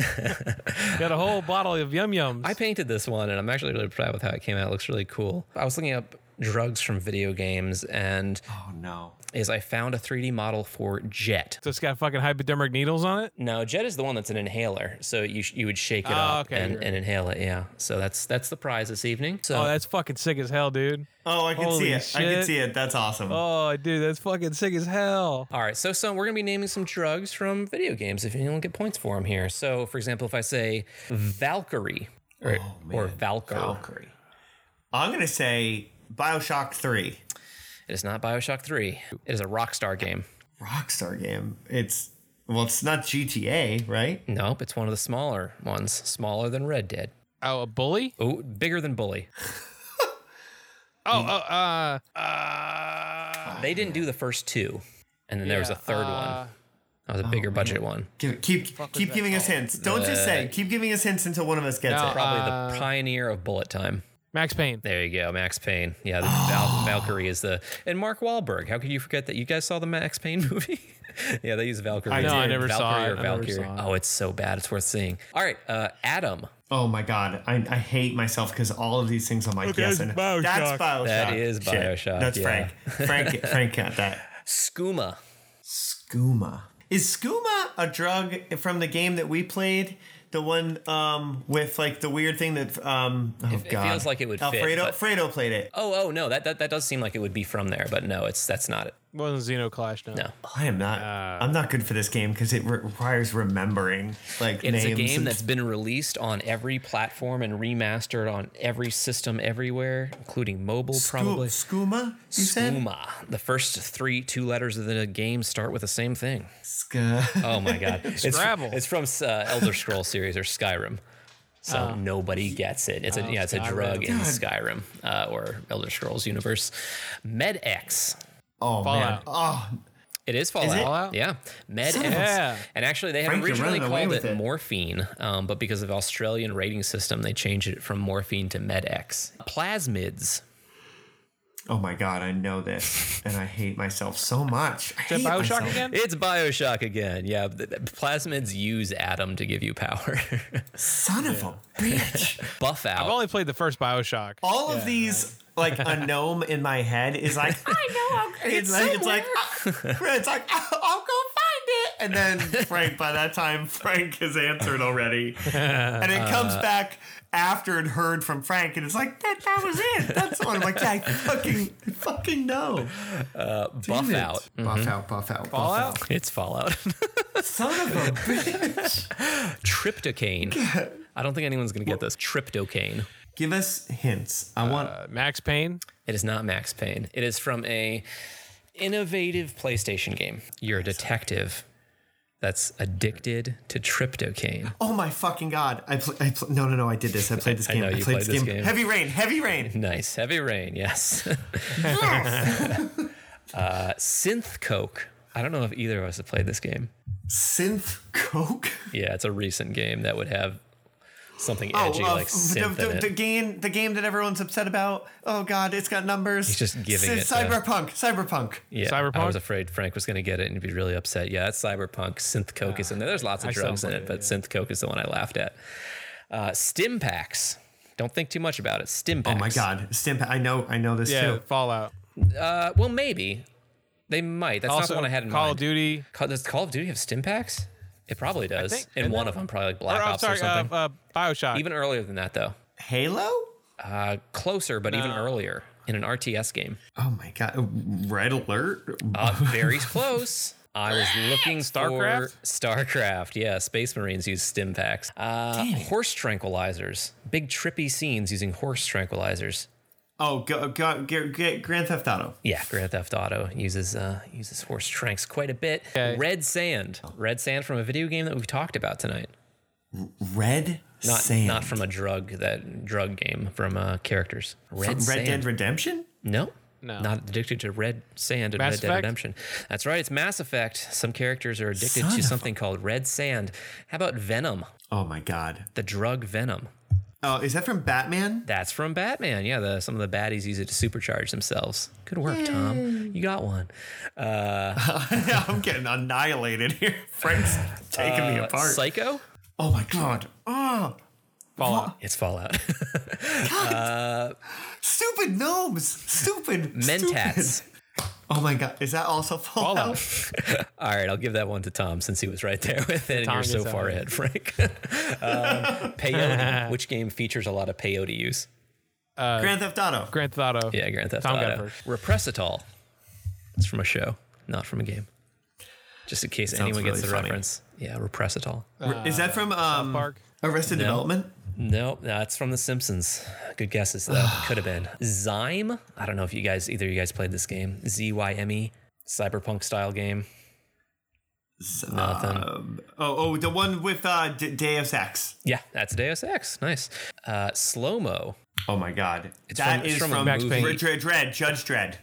Got a whole bottle of yum yums. I painted this one, and I'm actually really proud with how it came out. It looks really cool. I was looking up drugs from video games, and Oh no. Is I found a 3D model for Jet. so it's got fucking hypodermic needles on it. No, Jet is the one that's an inhaler, so you sh- you would shake it Oh, up okay, and, right. and inhale it. Yeah, so that's that's the prize this evening. So oh, that's fucking sick as hell, dude. Oh, I can Holy see it. I can shit. see it. That's awesome. Oh, dude, that's fucking sick as hell. All right, so so we're gonna be naming some drugs from video games. If you don't get points for them here, so for example, if I say Valkyrie or, oh, or Valkyr, Valkyrie. I'm gonna say Bioshock 3. It is not Bioshock Three. It is a Rockstar game. Rockstar game. It's well, it's not GTA, right? Nope, it's one of the smaller ones, smaller than Red Dead. Oh, a bully? Oh, bigger than Bully. Oh, oh, uh, uh. They didn't do the first two, and then there was a third uh, one. That was a bigger budget one. Give, keep keep giving us hints. Don't just say. Keep giving us hints until one of us gets No, it. Probably Uh, the pioneer of bullet time. Max Payne. There you go, Max Payne. Yeah, the Val- Valkyrie is the and Mark Wahlberg. How could you forget that? You guys saw the Max Payne movie? yeah, they use Valkyrie. I know, I never saw Valkyrie it. or I never saw it. Oh, it's so bad. It's worth seeing. All right, uh, Adam. Oh my god, I, I hate myself because all of these things I'm like, Okay, yes, and Bioshock. that's Bioshock. That is Shit. Bioshock, That's yeah. Frank. Frank. Frank got that. Skooma. Skooma. Is skooma a drug from the game that we played? The one um, with like the weird thing that um, oh It- it feels like it would fit, Alfredo but- Fredo played it. Oh, oh no, that, that that does seem like it would be from there, but no, it's that's not it. Wasn't Xenoclash, no. No. I am not. I'm not good for this game because it re- requires remembering like It is names. a game and- that's been released on every platform and remastered on every system everywhere, including mobile, Scu- probably. Skooma. You said The first three two letters of the game start with the same thing. Ska. Oh my god! It's, Scrabble. It's from uh, Elder Scroll series or Skyrim. So Oh. nobody gets it. It's a Oh, yeah, it's a Skyrim. drug in Skyrim uh, or Elder Scrolls universe. MedX. Oh man. Oh, It is Fallout. it? Fallout? Yeah, Med Son of a- Yeah. And actually, they Frank, had you're originally called it, it. Morphine, um, but because of Australian rating system, they changed it from Morphine to MedX. Plasmids. Oh my god! I know this, and I hate myself so much. I Is that hate Bioshock myself. again? It's Bioshock again. Yeah, the- the plasmids use Atom to give you power. Son of a bitch! Buff out. I've only played the first Bioshock. All of these, like a gnome in my head, is like I know. I'll, it's, like it's like it's like oh, I'll, I'll go find it, and then Frank. By that time, Frank has answered already, and it comes Uh, back after it heard from Frank, and it's like that. That was it. That's what I'm like. Yeah, I fucking fucking know. uh, Damn buff it. out. Buff out. Buff out. Fallout? Buff It's Fallout. out. Son of a bitch. Triptocaine. I don't think anyone's going to get this. Triptocaine. Give us hints. I want. Uh, Max Payne. It is not Max Payne. It is from a innovative PlayStation game. You're a detective that's addicted to triptocaine. Oh my fucking god! I, pl- I pl- no no no! I did this. I played this I game. I, you played played this game. Heavy Rain. Heavy Rain. Nice. Heavy Rain, yes. uh, Synth Coke. I don't know if either of us have played this game. Synth Coke. Yeah, it's a recent game that would have something Oh, edgy uh, like synth the, in the, the game, the game that everyone's upset about. Oh God, it's got numbers. He's just giving Cy- it to- Cyberpunk. Cyberpunk. Yeah, Cyberpunk? I was afraid Frank was going to get it and he'd be really upset. Yeah, it's Cyberpunk. Synth Coke is in there. There's lots of I drugs in it, it, but yeah. Synth Coke is the one I laughed at. Uh, Stim packs. Don't think too much about it. Stim packs. Oh my God, Stimp. I know. I know this Yeah, too. Fallout. Uh, well, maybe they might. That's not the one I had in Call mind. of Duty. Call, does Call of Duty have stim packs? It probably does. think- in one it? of them, probably like Or, Black I'm Ops sorry, or something. Uh, uh, Bioshock. even earlier than that, though. Halo. Uh, closer, but even earlier in an RTS game. Oh my God. Red Alert. Uh, very close. I was looking StarCraft? for StarCraft. Yeah, Space Marines use stim packs. Uh, horse tranquilizers. Big trippy scenes using horse tranquilizers. Oh, go, go, go, go, Grand Theft Auto. Yeah, Grand Theft Auto uses uh, uses horse tranks quite a bit. Red Sand. Red Sand from a video game that we've talked about tonight. Red Not Sand. not from a drug that drug game from uh, characters. Red From Red Dead Redemption. No. No. Not addicted to red sand and Mass Red Dead Redemption. That's right. It's Mass Effect. Some characters are addicted Son to of a- something called red sand. How about Venom? Oh my God. The drug Venom. Oh, is that from Batman? That's from Batman. Yeah, the, some of the baddies use it to supercharge themselves. Good work, Tom. You got one. Uh, I'm getting annihilated here. Frank's taking me uh, apart. Psycho? oh my God. Oh, Fallout. It's Fallout. uh, stupid gnomes. Stupid. Mentats. stupid. Oh my God. Is that also Fallout? Fallout. All right, I'll give that one to Tom since he was right there with it, and Tom you're so far one. ahead, Frank. um, peyote. Which game features a lot of peyote use? Uh, Grand Theft Auto. Grand Theft Auto. Yeah, Grand Theft Tom got Auto. first. Repressitol. It's from a show, not from a game. Just in case Sounds anyone gets the funny. reference. Yeah, Repressitol. is that from um, Park. Arrested No. Development? No, that's from The Simpsons. Good guesses though. Could have been Zyme. I don't know if you guys either. of You guys played this game? Z Y M E. Cyberpunk style game. Nothing. Um, oh, oh, the one with uh, D- Deus Ex. Yeah, that's Deus Ex. Nice. Uh, Slow Mo. Oh my God. It's that from- is from from, Max Payne. Judge Dredd.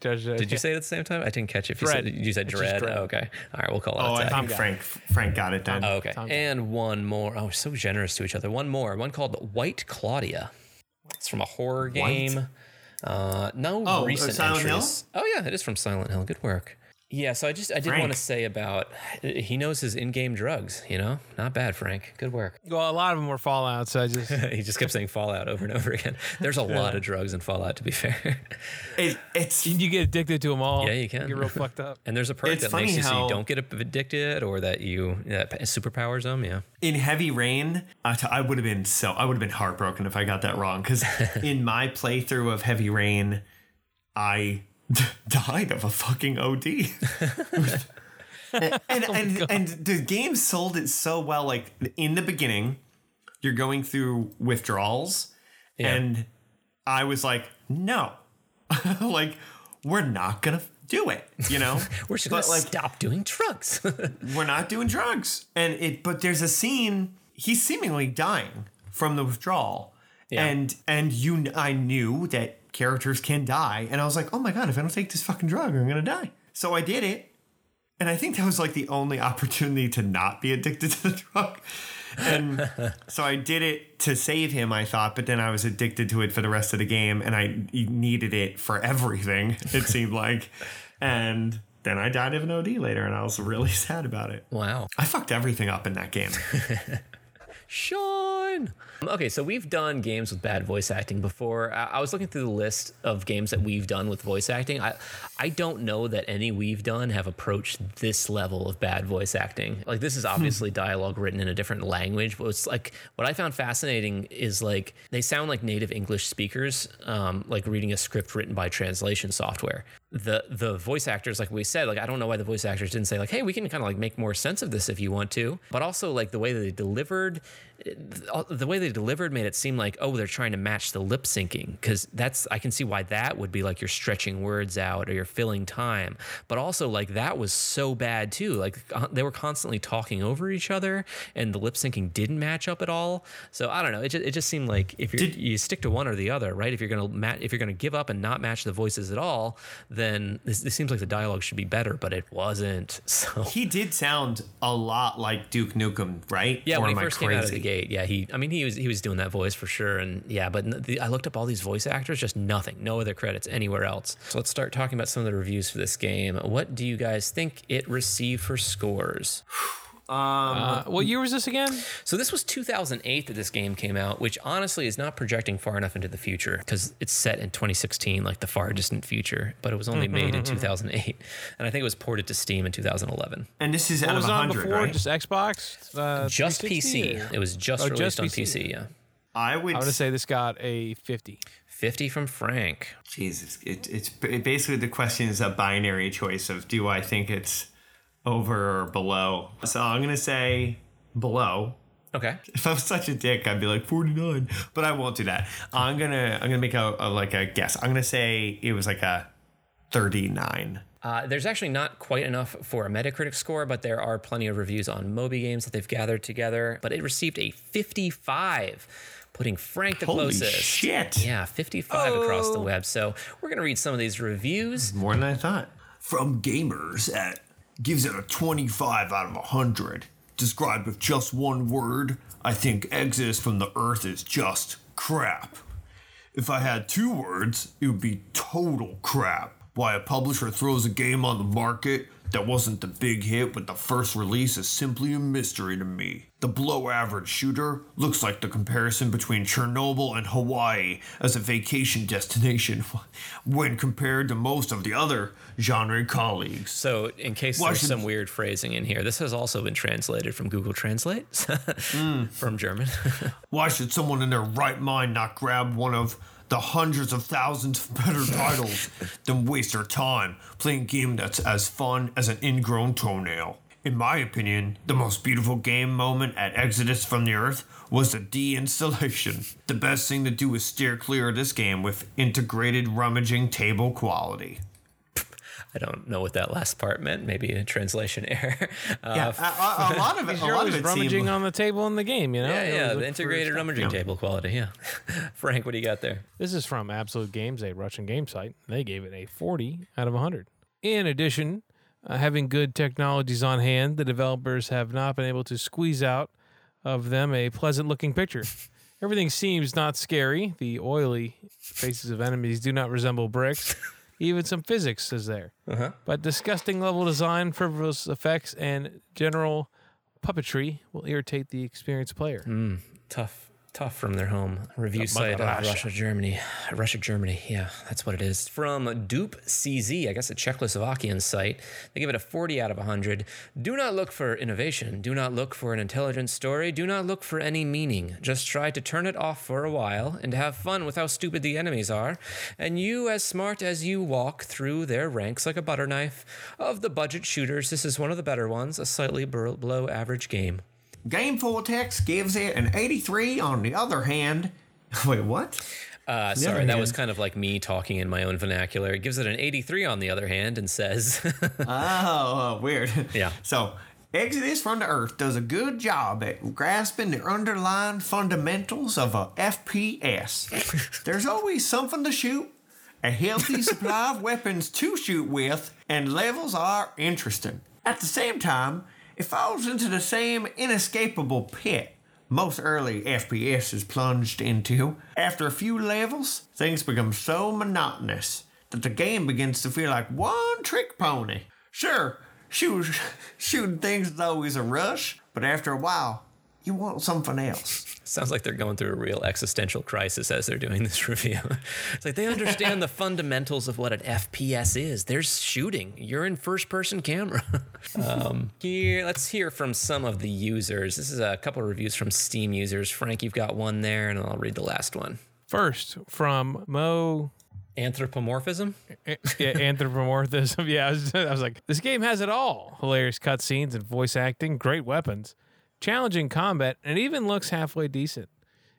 Judge, uh, Did you say it at the same time? I didn't catch it. If you Dread. said, you said It's dread. Dread. okay. All right, we'll call it. Oh, a I tag. think Frank Frank got it done. Oh, okay. Tom And one more. Oh, so generous to each other. One more. One called White Claudia. It's from a horror game. Uh, no Oh, uh, recent Silent Hill? entries. Oh yeah, it is from Silent Hill. Good work. Yeah, so I just I did Frank. want to say about he knows his in-game drugs. You know, not bad, Frank. Good work. Well, a lot of them were Fallout, so I just he just kept saying Fallout over and over again. There's a lot of drugs in Fallout, to be fair. It, it's you get addicted to them all. Yeah, you can. Get real fucked up. And there's a perk It's that makes you so you don't get addicted or that you that superpowers them. Yeah. in Heavy Rain. I t- I would have been so I would have been heartbroken if I got that wrong because in my playthrough of Heavy Rain, I died of a fucking OD. and oh and, and, and the game sold it so well. Like in the beginning, you're going through withdrawals, and I was like, no, like we're not gonna do it. You know, we're just gonna stop doing drugs. we're not doing drugs, and it. But there's a scene. He's seemingly dying from the withdrawal, and and you. I knew that characters can die, and I was like, oh my god, if I don't take this fucking drug, I'm gonna die. So I did it, and I think that was like the only opportunity to not be addicted to the drug. And so I did it to save him, I thought, but then I was addicted to it for the rest of the game and I needed it for everything, it seemed like. And then I died of an OD later and I was really sad about it. Wow. I fucked everything up in that game. Sean. Okay, so we've done games with bad voice acting before. I, I was looking through the list of games that we've done with voice acting. I, I don't know that any we've done have approached this level of bad voice acting. Like this is obviously dialogue written in a different language, but it's like what I found fascinating is like they sound like native English speakers, um, like reading a script written by translation software. The the voice actors, like we said, like I don't know why the voice actors didn't say like, hey, we can kind of like make more sense of this if you want to, but also like the way that they delivered the way they delivered made it seem like oh they're trying to match the lip syncing. Because that's i can see why that would be like you're stretching words out or you're filling time. But also like that was so bad too. Like uh, they were constantly talking over each other and the lip syncing didn't match up at all. So i don't know. It just, it just seemed like if you you stick to one or the other right? If you're gonna ma- if you're gonna give up and not match the voices at all then this, this seems like the dialogue should be better but it wasn't so he did sound a lot like Duke Nukem, right? Yeah, Or when he first came out of the crazy? gate, yeah, he. I mean, he was he was doing that voice for sure, and yeah, but the, I looked up all these voice actors, just nothing, no other credits anywhere else. So let's start talking about some of the reviews for this game. What do you guys think it received for scores? Um, Uh, what year was this again? So this was 2008 that this game came out, which honestly is not projecting far enough into the future because it's set in 2016, like the far distant future. But it was only made in 2008, and I think it was ported to Steam in 2011. And this is What out was of on 100, before? right? Just Xbox? Uh, Just PC. or- It was just Oh, released on PC. PC. Yeah. I would. I would say this got a 50. 50 from Frank. Jesus, it, it's it basically the question is a binary choice of do I think it's over or below. So I'm gonna say below. Okay. If I'm such a dick, I'd be like 49, but I won't do that. I'm gonna I'm gonna make a, a like a guess. I'm gonna say it was like a 39. Uh, there's actually not quite enough for a Metacritic score, but there are plenty of reviews on Moby Games that they've gathered together. But it received a 55, putting Frank the Holy closest. shit. Yeah, 55 across the Oh. web. So we're gonna read some of these reviews. More than I thought. From gamers at gives it a 25 out of 100. Described with just one word, I think Exodus from the Earth is just crap. If I had two words, it would be total crap. Why a publisher throws a game on the market that wasn't the big hit with the first release is simply a mystery to me. The below average shooter looks like the comparison between Chernobyl and Hawaii as a vacation destination when compared to most of the other genre colleagues. So, in case Why there's some weird phrasing in here, this has also been translated from Google Translate hmm. from German. Why should someone in their right mind not grab one of the hundreds of thousands of better titles than waste their time playing a game that's as fun as an ingrown toenail? In my opinion, the most beautiful game moment at Exodus from the Earth was the deinstallation. The best thing to do is steer clear of this game with integrated rummaging table quality. I don't know what that last part meant. Maybe a translation error. Uh, Yeah, a, a- a lot of it. A you're lot of it rummaging seemed- on the table in the game, you know? yeah, yeah, the look for integrated stuff. rummaging table quality. Yeah. Frank, what do you got there? This is from Absolute Games, a Russian game site. They gave it a 40 out of 100. In addition, uh, having good technologies on hand, the developers have not been able to squeeze out of them a pleasant looking picture. Everything seems not scary. The oily faces of enemies do not resemble bricks. Even some physics is there. Uh-huh. But disgusting level design, frivolous effects, and general puppetry will irritate the experienced player. Mm, tough, tough from their home review site of Russia. Russia, Germany. Russia, Germany. Yeah, that's what it is. From Dupe CZ, I guess a Czechoslovakian site. They give it a 40 out of 100. Do not look for innovation. Do not look for an intelligent story. Do not look for any meaning. Just try to turn it off for a while and have fun with how stupid the enemies are. And you, as smart as you walk through their ranks like a butter knife. Of the budget shooters, this is one of the better ones, a slightly below average game. Game Vortex gives it an 83 on the other hand. Wait, what? Uh, sorry, that was kind of like me talking in my own vernacular. It gives it an 83 on the other hand and says, oh, weird. Yeah. So, Exodus from the Earth does a good job at grasping the underlying fundamentals of a FPS. There's always something to shoot, a healthy supply of weapons to shoot with, and levels are interesting. At the same time, it falls into the same inescapable pit most early FPS is plunged into. After a few levels, things become so monotonous that the game begins to feel like one trick pony. Sure, shoot, shooting things is always a rush, but after a while, you want something else. Sounds like they're going through a real existential crisis as they're doing this review. it's like they understand the fundamentals of what an FPS is. There's shooting. You're in first person camera. um, here, let's hear from some of the users. This is a couple of reviews from Steam users. Frank, you've got one there, and I'll read the last one. First, from Mo. Anthropomorphism? yeah, anthropomorphism. Yeah, I was, I was like, this game has it all hilarious cutscenes and voice acting, great weapons, challenging combat, and it even looks halfway decent.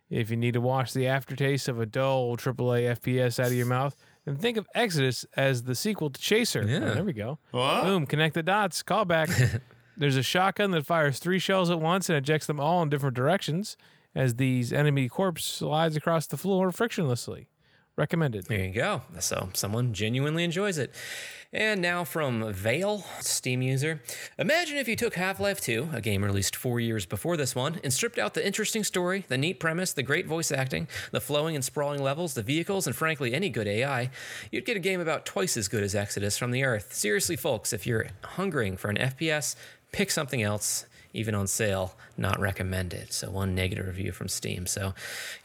If you need to wash the aftertaste of a dull AAA FPS out of your mouth, then think of Exodus as the sequel to Chaser. Oh, yeah. Oh, there we go. What? Boom, connect the dots, callback. There's a shotgun that fires three shells at once and ejects them all in different directions as these enemy corpse slides across the floor frictionlessly. Recommended. There you go. So someone genuinely enjoys it. And now from Vale, Steam user. Imagine if you took Half Life 2, a game released four years before this one, and stripped out the interesting story, the neat premise, the great voice acting, the flowing and sprawling levels, the vehicles, and frankly, any good AI. You'd get a game about twice as good as Exodus from the Earth. Seriously, folks, if you're hungering for an FPS, pick something else. Even on sale, not recommended. So, one negative review from Steam. So,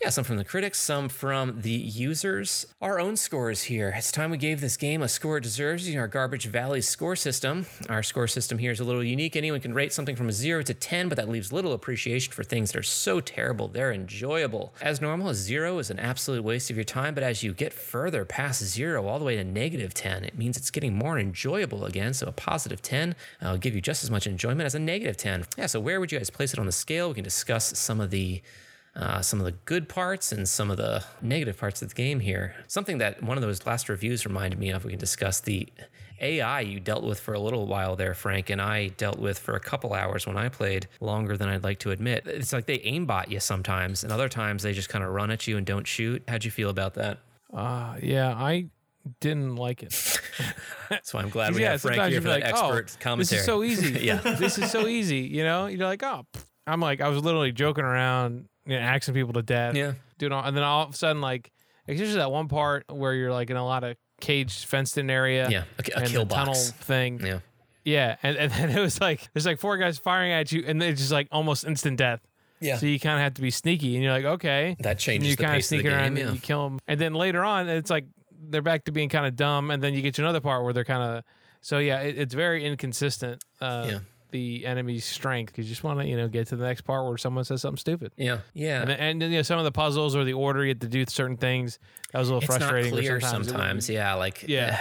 yeah, some from the critics, some from the users. Our own scores here. It's time we gave this game a score it deserves using our Garbage Valley score system. Our score system here is a little unique. Anyone can rate something from a 0 to 10, but that leaves little appreciation for things that are so terrible they're enjoyable. As normal, a 0 is an absolute waste of your time, but as you get further past 0 all the way to negative 10, it means it's getting more enjoyable again. So, a positive 10 uh, will give you just as much enjoyment as a negative 10. Yeah, so where would you guys place it on the scale? We can discuss some of the uh, some of the good parts and some of the negative parts of the game here. Something that one of those last reviews reminded me of. We can discuss the AI you dealt with for a little while there, Frank, and I dealt with for a couple hours when I played longer than I'd like to admit. It's like they aimbot you sometimes, and other times they just kind of run at you and don't shoot. How'd you feel about that? Uh, yeah, I didn't like it. That's why I'm glad we yeah, have Frank here for like, oh, expert oh, commentary. This is so easy. yeah. this is so easy. You know, you're like, oh. I'm like, I was literally joking around, you know, axing people to death. Yeah. Doing all, and then all of a sudden, like, especially that one part where you're like in a lot of caged, fenced in area. Yeah, a- a and kill tunnel box. thing. Yeah. Yeah, and, and then it was like there's like four guys firing at you, and it's just like almost instant death. Yeah. So you kind of have to be sneaky, and you're like, okay, That and changes you kinda pace of sneak around game, and you kill them, and then later on, it's like they're back to being kind of dumb, and then you get to another part where they're kind of. So yeah, it, it's very inconsistent. Uh, Yeah. The enemy's strength because you just want to you know get to the next part where someone says something stupid. Yeah, yeah. And, then- and you know some of the puzzles or the order you have to do certain things that was a little it's frustrating. not clear sometimes, sometimes. yeah, like Yeah.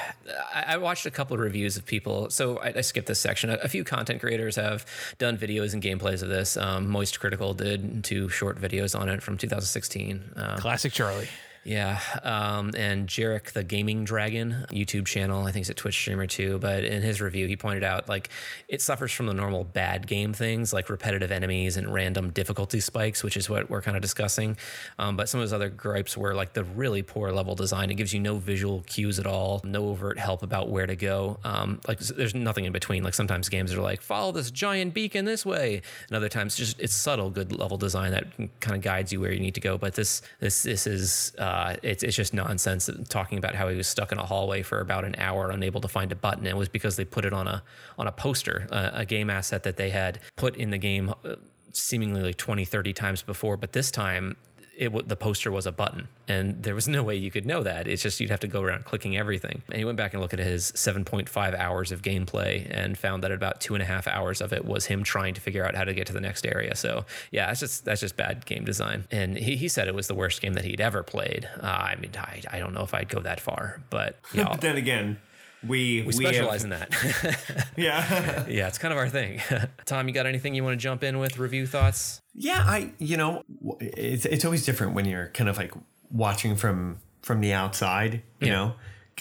I, I watched a couple of reviews of people. So I, I skipped this section. A, a few content creators have done videos and gameplays of this. Um, MoistCr1TiKaL did two short videos on it from 2016. Um, Classic Charlie. Yeah, um, and Jarek the Gaming Dragon YouTube channel, I think he's a Twitch streamer too. But in his review, he pointed out like it suffers from the normal bad game things like repetitive enemies and random difficulty spikes, which is what we're kind of discussing. Um, but some of his other gripes were like the really poor level design. It gives you no visual cues at all, no overt help about where to go. Um, like there's nothing in between. Like sometimes games are like follow this giant beacon this way, and other times just it's subtle good level design that kind of guides you where you need to go. But this this this is. Uh, it's, it's just nonsense talking about how he was stuck in a hallway for about an hour unable to find a button. It was because they put it on a on a poster uh, a game asset that they had put in the game uh, seemingly like 20 30 times before. But this time it w- the poster was a button, and there was no way you could know that. It's just you'd have to go around clicking everything. And he went back and looked at his 7.5 hours of gameplay and found that about two and a half hours of it was him trying to figure out how to get to the next area. So yeah, that's just that's just bad game design. And he, he said it was the worst game that he'd ever played. Uh, I mean, I, I don't know if I'd go that far, but yeah, but then again, we we specialize in that. yeah. yeah, it's kind of our thing. Tom, you got anything you want to jump in with? Review thoughts? Yeah, I you know it's it's always different when you're kind of like watching from from the outside, you Yeah. know.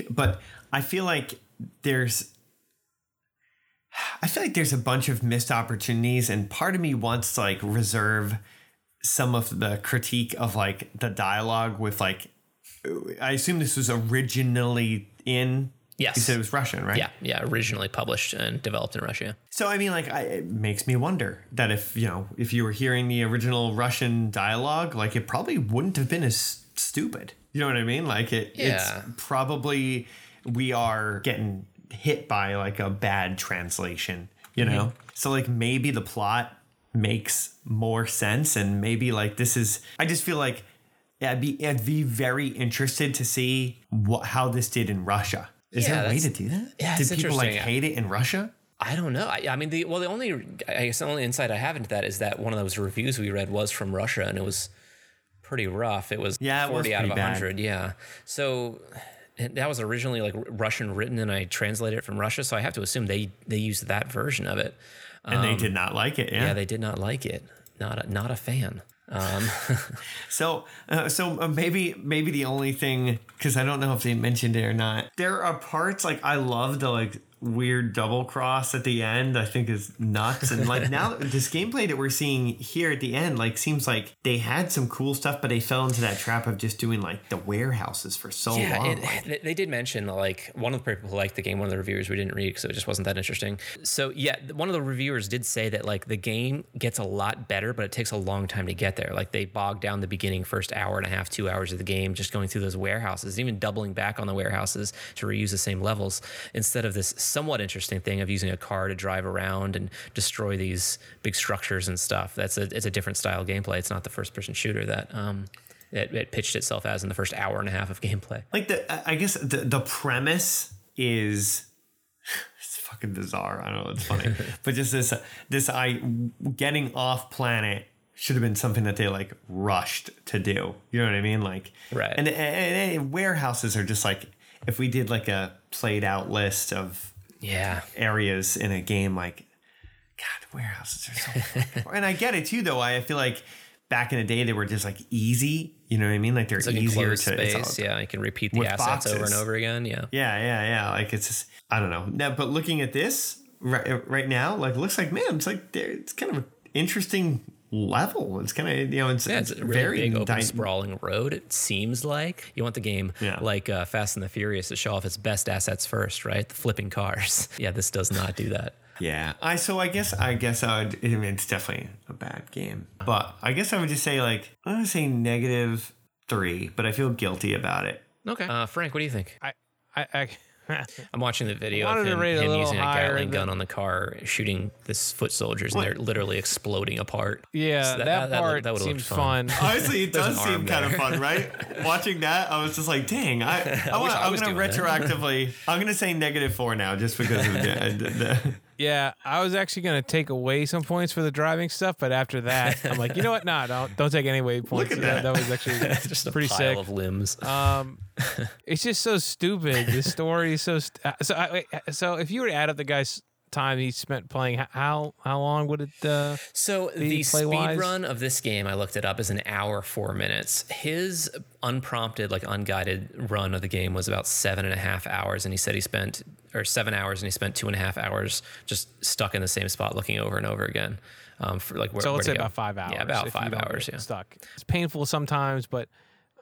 But I feel like there's I feel like there's a bunch of missed opportunities and part of me wants to like reserve some of the critique of like the dialogue with like I assume this was originally in Yes. You said it was Russian, right? Yeah, yeah. Originally published and developed in Russia. So I mean, like, I, it makes me wonder that if you know, if you were hearing the original Russian dialogue, like, it probably wouldn't have been as stupid. You know what I mean? Like, it, Yeah. it's probably we are getting hit by like a bad translation. You know, Mhm. so like maybe the plot makes more sense, and maybe like this is. I just feel like. Yeah, I'd be I'd be very interested to see what how this did in Russia. Is Yeah, there a way to do that? yeah, Did people like hate it in Russia? I don't know. I, I mean, the well, the only I guess the only insight I have into that is that one of those reviews we read was from Russia, and it was pretty rough. It was Yeah, it was forty out of hundred. Yeah, so that was originally like Russian written, and I translated it from Russia, so I have to assume they they used that version of it. And they Um, did not like it. Yeah. yeah, they did not like it. Not a, not a fan. Um, So, uh, so uh, maybe maybe the only thing because I don't know if they mentioned it or not. There are parts like I love the like weird double cross at the end. I think is nuts. And like now this gameplay that we're seeing here at the end like seems like they had some cool stuff, but they fell into that trap of just doing like the warehouses for so yeah, long. it- like- they- they did mention like one of the people who liked the game. One of the reviewers we didn't read because it just wasn't that interesting. So yeah, one of the reviewers did say that like the game gets a lot better, but it takes a long time to get there. Like they bogged down the beginning first hour and a half, two hours of the game just going through those warehouses, even doubling back on the warehouses to reuse the same levels instead of this somewhat interesting thing of using a car to drive around and destroy these big structures and stuff. That's a it's a different style gameplay. It's not the first person shooter that um it, it pitched itself as in the first hour and a half of gameplay. like the I- guess the the premise is it's fucking bizarre. I don't know, it's funny, but just this this I getting off planet should have been something that they like rushed to do. You know what I mean? Like Right. And, and, and warehouses are just like if we did like a played out list of yeah areas in a game, like God, warehouses are so. and I get it too, though. I feel like back in the day they were just like easy. You know what I mean? Like they're It's like easier to. it's all- yeah, you can repeat the assets over and over again. Yeah. Yeah, yeah, yeah. Like it's just I don't know. Now, but looking at this right, right now, like looks like man, it's like. It's kind of an interesting level. It's kind of you know it's, Yeah, it's it's a really very big, open, dy- sprawling road. It seems like you want the game like uh, Fast and the Furious to show off its best assets first, right? The flipping cars. Yeah, this does not do that. Yeah. I so I guess I guess I would. I mean, it's definitely a bad game, but I guess I would just say like I'm gonna say negative three, but I feel guilty about it. Okay. Uh, Frank, what do you think? I, I, I I'm watching the video wanted of him, rate it a him using a higher Gatling than- gun on the car, shooting this foot soldiers, and What? they're literally exploding apart. Yeah, So that part would've seems looked fun. Honestly, it does seem arm kind of fun, right? Watching that, I was just like, "Dang!" I, I I wanna, I I'm gonna retroactively. I'm gonna say negative four now, just because of the, the, the Yeah, I was actually gonna take away some points for the driving stuff, but after that, I'm like, you know what? Nah, don't don't take any away points. at Yeah, that. that was actually Just a pretty pile sick. of limbs. Um, it's just so stupid. The story is so st- uh, so. I, so if you were to add up the guy's time he spent playing, how how long would it? Uh, So the speed run of this game, I looked it up, is an hour four minutes. His unprompted, like unguided run of the game was about seven and a half hours, and he said he spent or seven hours, and he spent two and a half hours just stuck in the same spot, looking over and over again. Um, for like where, so let's where say about five hours. Yeah, about five hours. Yeah. stuck. It's painful sometimes, but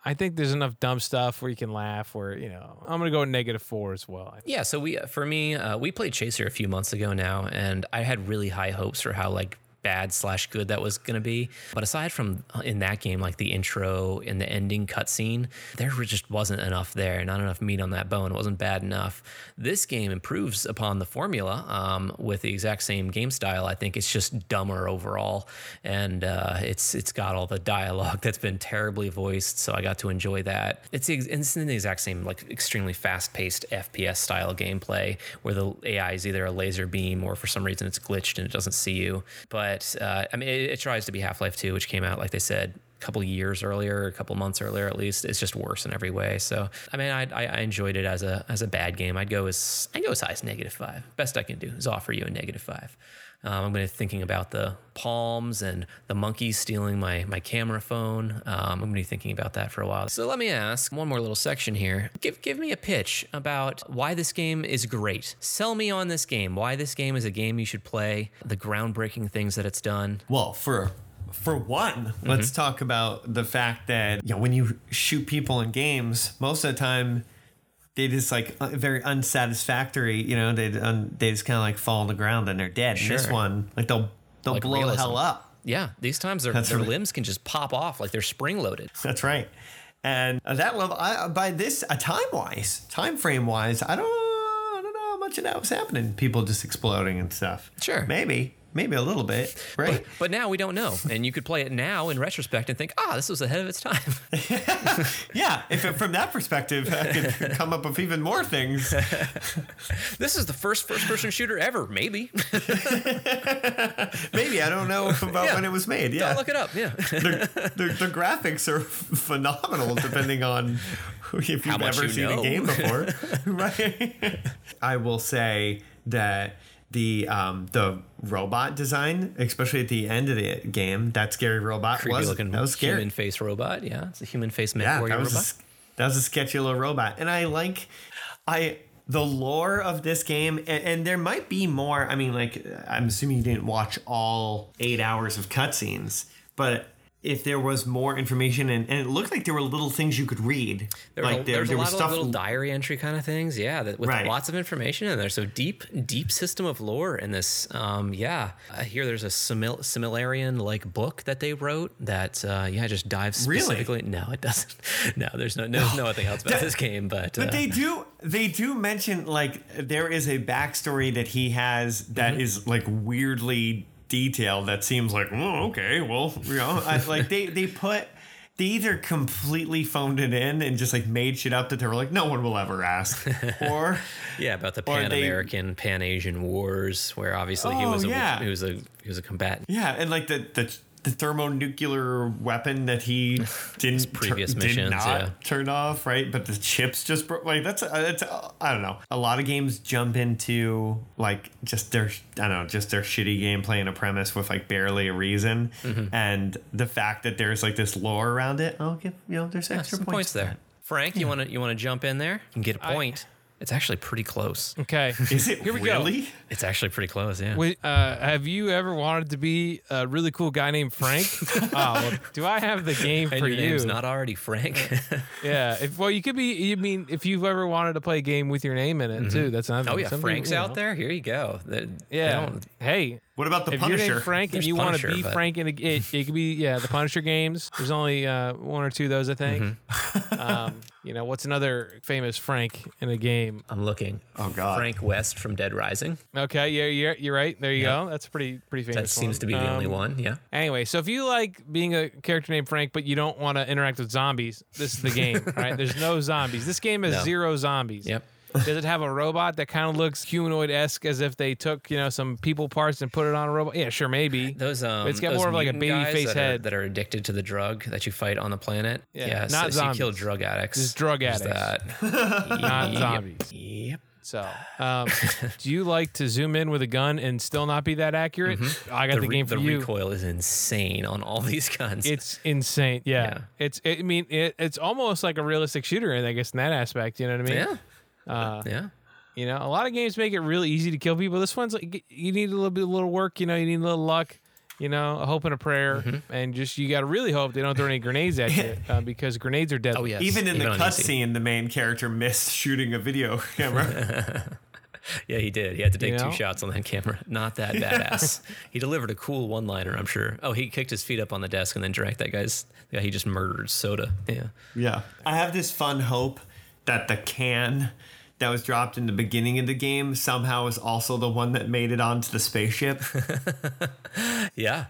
I think there's enough dumb stuff where you can laugh. Where you know, I'm gonna go negative four as well. Yeah, so we for me, uh, we played Chaser a few months ago now, and I had really high hopes for how like bad slash good that was going to be. But aside from uh, in that game, like the intro and the ending cutscene, there just wasn't enough there, not enough meat on that bone. It wasn't bad enough. This game improves upon the formula um, with the exact same game style. I think it's just dumber overall, and uh, it's it's got all the dialogue that's been terribly voiced. So I got to enjoy that. It's it's in the exact same like extremely fast paced FPS style gameplay where the AI is either a laser beam or for some reason it's glitched and it doesn't see you. But uh, I mean, it, it tries to be Half Life 2, which came out like they said a couple years earlier, a couple months earlier at least. It's just worse in every way. So I mean, I, I, I enjoyed it as a as a bad game. I'd go as I go as high as negative five. Best I can do is offer you a negative five. Um, I'm going to thinking about the palms and the monkeys stealing my my camera phone. Um, I'm going to be thinking about that for a while. So let me ask one more little section here. Give give me a pitch about why this game is great. Sell me on this game. Why this game is a game you should play. The groundbreaking things that it's done. Well, for for one, let's talk about the fact that you know when you shoot people in games, most of the time they just like uh, very unsatisfactory. You know, they un, they just kind of like fall on the ground and they're dead. And this one, like they'll they'll Like blow the hell up. Yeah, these times their, their right. limbs can just pop off like they're spring loaded. That's right. And at that level, I, by this uh, time wise, time frame wise, I don't I don't know how much of that was happening. People just exploding and stuff. Sure, maybe maybe a little bit, right? But now we don't know, and you could play it now in retrospect and think, ah, this was ahead of its time. yeah, if it, from that perspective, I could come up with even more things. this is the first first-person shooter ever, maybe. Maybe I don't know about Yeah. when it was made. Yeah, Don't look it up. Yeah. the, the, the graphics are phenomenal depending on if you've How ever you seen know. a game before. right. I will say that the um, the robot design, especially at the end of the game, that scary robot Creepy was looking that was scary. human face robot. Yeah, it's a human face mech yeah, that was, a, robot. s- that was a sketchy little robot, and I like I the lore of this game, and, and there might be more. I mean, like I'm assuming you didn't watch all eight hours of cutscenes, but if there was more information, and, and it looked like there were little things you could read, There, like were, there, there a was lot stuff. of little diary entry kind of things, yeah, that with Right. lots of information in there. So deep, deep system of lore in this. Um, yeah, I hear there's a simil- similarian like book that they wrote that, uh, yeah, just dives Really? specifically. No, it doesn't. No, there's no, there's nothing else about That- this game, but But uh, they do they do mention like there is a backstory that he has that Mm-hmm. is like weirdly detailed that seems like oh okay well you know I, like they they put they either completely phoned it in and just like made shit up that they were like no one will ever ask or Yeah, about the Pan American, Pan Asian Wars, where obviously he Oh, was a yeah. he was a he was a combatant. yeah and like the the the thermonuclear weapon that he didn't previous tur- missions, did not yeah. turn off, right? But the chips just broke. Like that's that's I don't know. A lot of games jump into like just their I don't know just their shitty gameplay and a premise with like barely a reason, Mhm. and the fact that there's like this lore around it. I'll give you know there's Yeah, extra some points, points there. Frank, you want to you want to jump in there? and get a point. It's actually pretty close. Okay. Is it Here we go. really? It's actually pretty close. Yeah. Wait, uh, have you ever wanted to be a really cool guy named Frank? oh, well, do I have the game and for your you? name's not already Frank. yeah. If, well, you could be. You mean if you've ever wanted to play a game with your name in it too? That's another. oh thing. yeah, Some people, Frank's you out know. there. Here you go. They- they Yeah. Hey. What about the if you're Punisher? named Frank There's and you want to be but- Frank in a, it, it could be yeah the Punisher games. There's only uh, one or two of those I think. Mm-hmm. um, you know what's another famous Frank in a game? I'm looking. Oh God. Frank West from Dead Rising. Okay, yeah, you're, you're right. There you Yeah. go. That's a pretty pretty That seems one. to be the only Um, one. Yeah. Anyway, so if you like being a character named Frank, but you don't want to interact with zombies, this is the game, right? There's no zombies. This game has No. zero zombies. Yep. Does it have a robot that kind of looks humanoid esque as if they took, you know, some people parts and put it on a robot? Yeah, sure, maybe. Those um, it's got those more of like a baby face that Are, head. that are addicted to the drug that you fight on the planet. Yeah, so- not so you kill drug addicts. Just drug There's addicts. That. Not Yep. zombies. Yep. So, um, do you like to zoom in with a gun and still not be that accurate? I got the, re- game for the you. recoil is insane on all these guns. It's insane. Yeah. Yeah. It's, I mean, it, it's almost like a realistic shooter, I guess, in that aspect. You know what I mean? yeah. Uh, Yeah. You know, a lot of games make it really easy to kill people. This one's like you need a little bit, a little work. You know, you need a little luck. You know, a hope and a prayer, Mm-hmm. and just you got to really hope they don't throw any grenades at you uh, because grenades are deadly. Oh, yes. Even in Even the cutscene, the main character missed shooting a video camera. Yeah, he did. He had to take You two shots on that camera. Not that badass. he delivered a cool one-liner, I'm sure. Oh, he kicked his feet up on the desk and then drank that guy's. Yeah, he just murdered soda. Yeah. Yeah. I have this fun hope that the can that was dropped in the beginning of the game somehow is also the one that made it onto the spaceship. Yeah.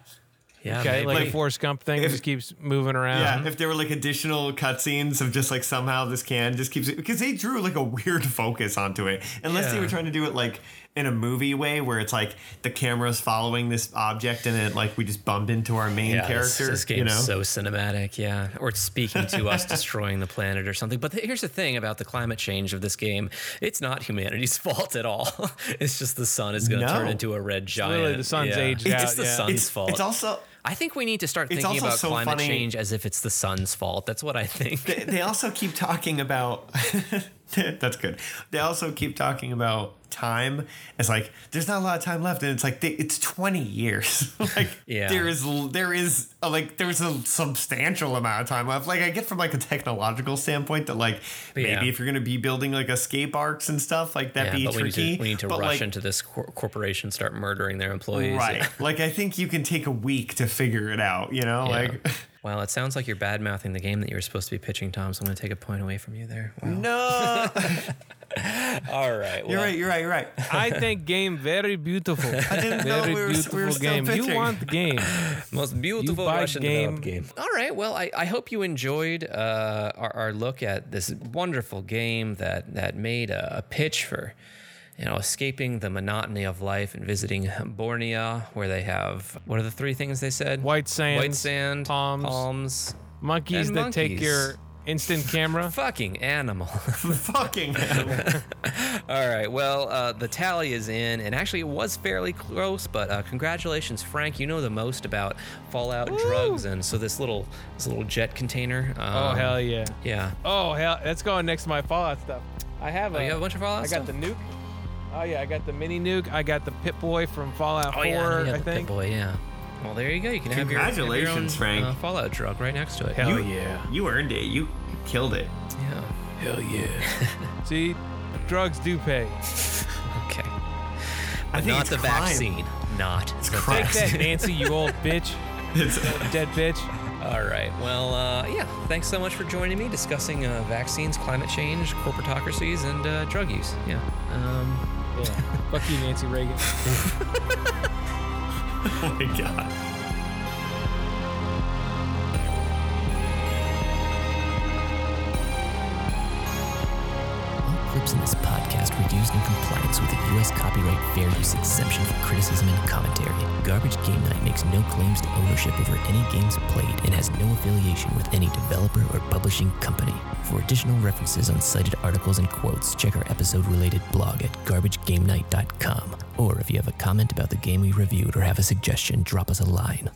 Yeah. okay, like, maybe. a Forrest Gump thing If- just keeps moving around. Yeah, if there were like additional cutscenes of just like somehow this can just keeps because they drew like a weird focus onto it. Unless they Yeah. were trying to do it like in a movie way where it's like the camera's following this object and it like we just bump into our main yeah, this- character. This, game's you know? so cinematic, yeah. Or it's speaking to us destroying the planet or something. But th- here's the thing about the climate change of this game: it's not humanity's fault at all. it's just the sun is going to No. turn into a red giant. literally the sun's yeah. aged It's out, just the yeah. sun's It's- fault. it's also- I think we need to start It's thinking about so climate funny- change as if it's the sun's fault. That's what I think. they, they also keep talking about that's good. They also keep talking about time it's like there's not a lot of time left and it's like they, it's 20 years. Like Yeah. there is there is a, like there's a substantial amount of time left. Like i get from like a technological standpoint that like maybe Yeah. if you're going to be building like escape arks and stuff like that'd yeah, be but we need tricky. to, we need to rush like, into this cor- corporation, start murdering their employees. right. Like i think you can take a week to figure it out you know? Like Well, it sounds like you're bad mouthing the game that you were supposed to be pitching, Tom. So I'm going to take a point away from you there. Wow. no All right. you're right you're right you're right I think game very beautiful. I didn't know very we were- we were beautiful still game. You want the game. Most beautiful Russian game. game. All right. Well, I, I hope you enjoyed uh, our, our look at this wonderful game that that made a, a pitch for you know escaping the monotony of life and visiting Borneo, where they have what are the three things they said? White sand, white sand, palms, palms, monkeys and that take your instant camera. Fucking animal. fucking animal. All right. Well, uh, the tally is in, and actually, it was fairly close. But uh, congratulations, Frank. You know the most about Fallout drugs, and so this little this little jet container. oh um, hell yeah. Yeah. Oh hell, that's going next to my Fallout stuff. I have Oh, a, you have a bunch of Fallout I got the nuke. Oh yeah, I got the mini nuke. I got the Pip-Boy from Fallout Oh 4. yeah, you I got the Pit think. Boy. Yeah. Well, there you go. You can have your, have your Congratulations, own, Frank. Uh, Fallout drug right next to it. Hell you, yeah. you earned it you killed it Yeah. Hell yeah. See, drugs do pay. Okay. I But think not it's the crime. vaccine. Not the crime. Take that, Nancy, you old bitch. It's, Dead bitch. All right. Well, uh, yeah. Thanks so much for joining me discussing uh, vaccines, climate change, corporatocracies, and uh, drug use. Yeah. Um, Yeah. Fuck you, Nancy Reagan. oh my god In this podcast were used in compliance with the U.S. Copyright Fair Use Exemption for criticism and commentary. Garbage Game Night makes no claims to ownership over any games played and has no affiliation with any developer or publishing company. For additional references on cited articles and quotes, check our episode-related blog at garbagegamenight.com. Or if you have a comment about the game we reviewed or have a suggestion, drop us a line.